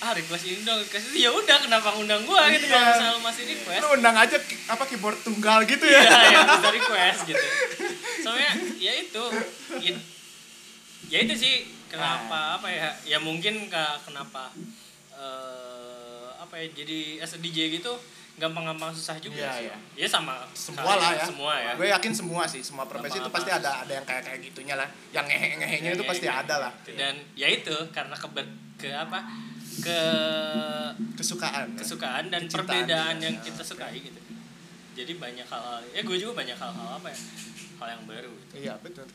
Speaker 2: ah request ini dong request itu ya udah kenapa ngundang gue gitu
Speaker 1: Iya.
Speaker 2: kalau misalnya lo masih request
Speaker 1: Lu undang aja apa keyboard tunggal gitu ya.
Speaker 2: ya yang bisa request gitu soalnya ya itu ya, ya itu sih kenapa apa ya ya mungkin ka- kenapa eh, apa ya jadi as a DJ gitu gampang-gampang susah juga
Speaker 1: Iya,
Speaker 2: sih
Speaker 1: iya.
Speaker 2: ya sama
Speaker 1: Semua lah ya.
Speaker 2: semua ya
Speaker 1: Gue yakin semua sih, semua profesi itu pasti ada ada yang kayak kayak gitunya lah. Yang ngehe-ngehenya itu pasti
Speaker 2: Iya,
Speaker 1: ada lah.
Speaker 2: dan ya itu karena ke ke apa ke
Speaker 1: Kesukaan.
Speaker 2: kesukaan dan
Speaker 1: Kecintaan
Speaker 2: perbedaan
Speaker 1: juga.
Speaker 2: yang kita sukai gitu jadi banyak hal ya gue juga banyak hal-hal apa ya hal yang baru gitu
Speaker 1: Iya, betul.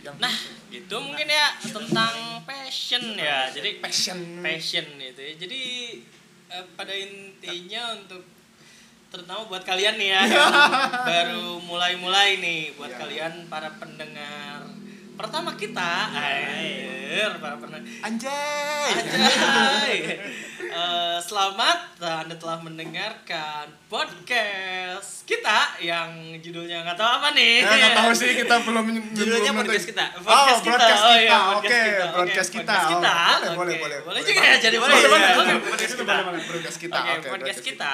Speaker 1: Yang
Speaker 2: nah gitu mungkin ya tentang passion ya jadi
Speaker 1: passion.
Speaker 2: passion itu ya. jadi eh, pada intinya untuk terutama buat kalian nih ya yang baru mulai-mulai nih buat
Speaker 1: Iya.
Speaker 2: kalian para pendengar pertama kita air para pendengar
Speaker 1: Anjay.
Speaker 2: Anjay. Eh, selamat Anda telah mendengarkan podcast kita yang judulnya nggak tahu apa nih.
Speaker 1: Ya, nggak tahu sih kita belum
Speaker 3: Judulnya
Speaker 1: belum
Speaker 3: podcast kita.
Speaker 1: Oh,
Speaker 2: Podcast kita.
Speaker 1: broadcast
Speaker 2: Oh,
Speaker 1: kita.
Speaker 2: iya,
Speaker 1: Oke,
Speaker 2: podcast kita. Oke,
Speaker 1: kita.
Speaker 2: podcast
Speaker 1: Oh,
Speaker 2: kita.
Speaker 1: Boleh,
Speaker 2: Oke,
Speaker 1: boleh, boleh.
Speaker 2: boleh juga ya, jadi boleh.
Speaker 1: Boleh,
Speaker 2: podcast kita.
Speaker 1: Broadcast kita.
Speaker 2: Podcast kita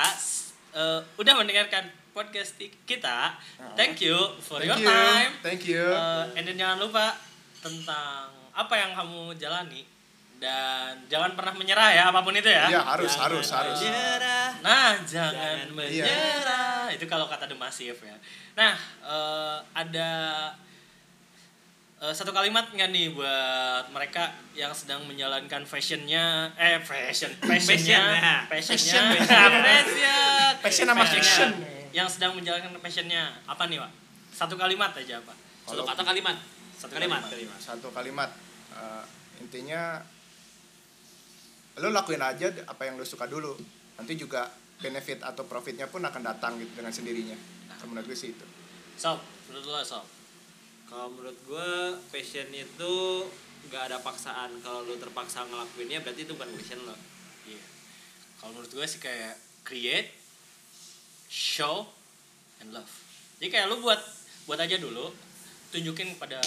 Speaker 2: eh, udah mendengarkan podcast kita. Thank you for
Speaker 1: Thank
Speaker 2: your
Speaker 1: you.
Speaker 2: time.
Speaker 1: Thank you.
Speaker 2: Eh, and then jangan lupa tentang apa yang kamu jalani dan jangan pernah menyerah ya apa pun itu ya.
Speaker 1: Iya, harus,
Speaker 3: Jangan
Speaker 1: harus, harus.
Speaker 3: menyerah.
Speaker 2: Nah, jangan
Speaker 3: Jangan
Speaker 2: menyerah. Itu kalau kata The Massive ya. Nah, eh, ada eh, satu kalimat nggak nih buat mereka yang sedang menjalankan fashionnya, eh fashion, fashionnya, fashionnya,
Speaker 3: ya.
Speaker 2: passion,
Speaker 1: Passion sama fiction.
Speaker 2: Yang sedang menjalankan passionnya apa nih, Pak? Satu kalimat aja, Pak.
Speaker 3: Satu
Speaker 1: Kalau-
Speaker 3: kata kalimat.
Speaker 2: Satu
Speaker 3: kalimat.
Speaker 2: kalimat.
Speaker 3: kalimat.
Speaker 1: Satu kalimat. Eh, intinya lo lakuin aja apa yang lo suka dulu. Nanti juga benefit atau profitnya pun akan datang gitu dengan sendirinya. Menurut gue sih itu.
Speaker 2: Sob, menurut lo, Sob.
Speaker 3: Kalau menurut gue passion itu nggak ada paksaan. Kalau lu terpaksa ngelakuinnya berarti itu bukan passion lo.
Speaker 2: Iya. Kalau menurut gue sih kayak create, show, and love. Jadi kayak lu buat buat aja dulu, tunjukin pada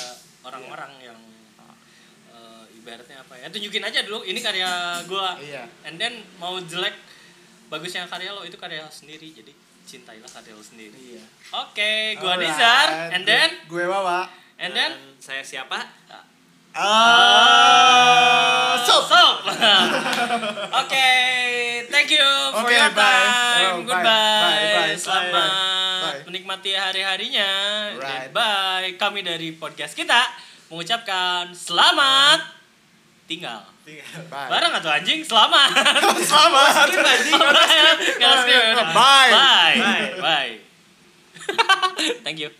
Speaker 2: orang-orang yang eh, ibaratnya apa ya? Tunjukin aja dulu ini karya gua.
Speaker 1: Iya.
Speaker 2: And then mau jelek bagusnya karya lo itu karya lo sendiri. Jadi cintailah karya lo sendiri.
Speaker 1: Iya.
Speaker 2: Oke, gua
Speaker 1: Alright.
Speaker 2: Nizar, and then
Speaker 1: gue Wawa.
Speaker 2: and then
Speaker 3: Dan saya siapa?
Speaker 1: Ah,
Speaker 2: Sob.
Speaker 1: sob.
Speaker 2: Oke, thank you for
Speaker 1: Oke,
Speaker 2: your
Speaker 1: bye.
Speaker 2: time.
Speaker 1: Oh, bye.
Speaker 2: Goodbye.
Speaker 1: Bye, bye,
Speaker 2: Selamat
Speaker 1: bye.
Speaker 2: menikmati hari-harinya.
Speaker 1: Right.
Speaker 2: Bye. Kami dari podcast kita mengucapkan selamat tinggal.
Speaker 1: Bye.
Speaker 2: Bareng atau anjing? Selamat.
Speaker 1: Selamat.
Speaker 2: Skip, ya udah.
Speaker 1: Bye.
Speaker 2: Bye.
Speaker 3: Bye.
Speaker 2: Bye. Thank you.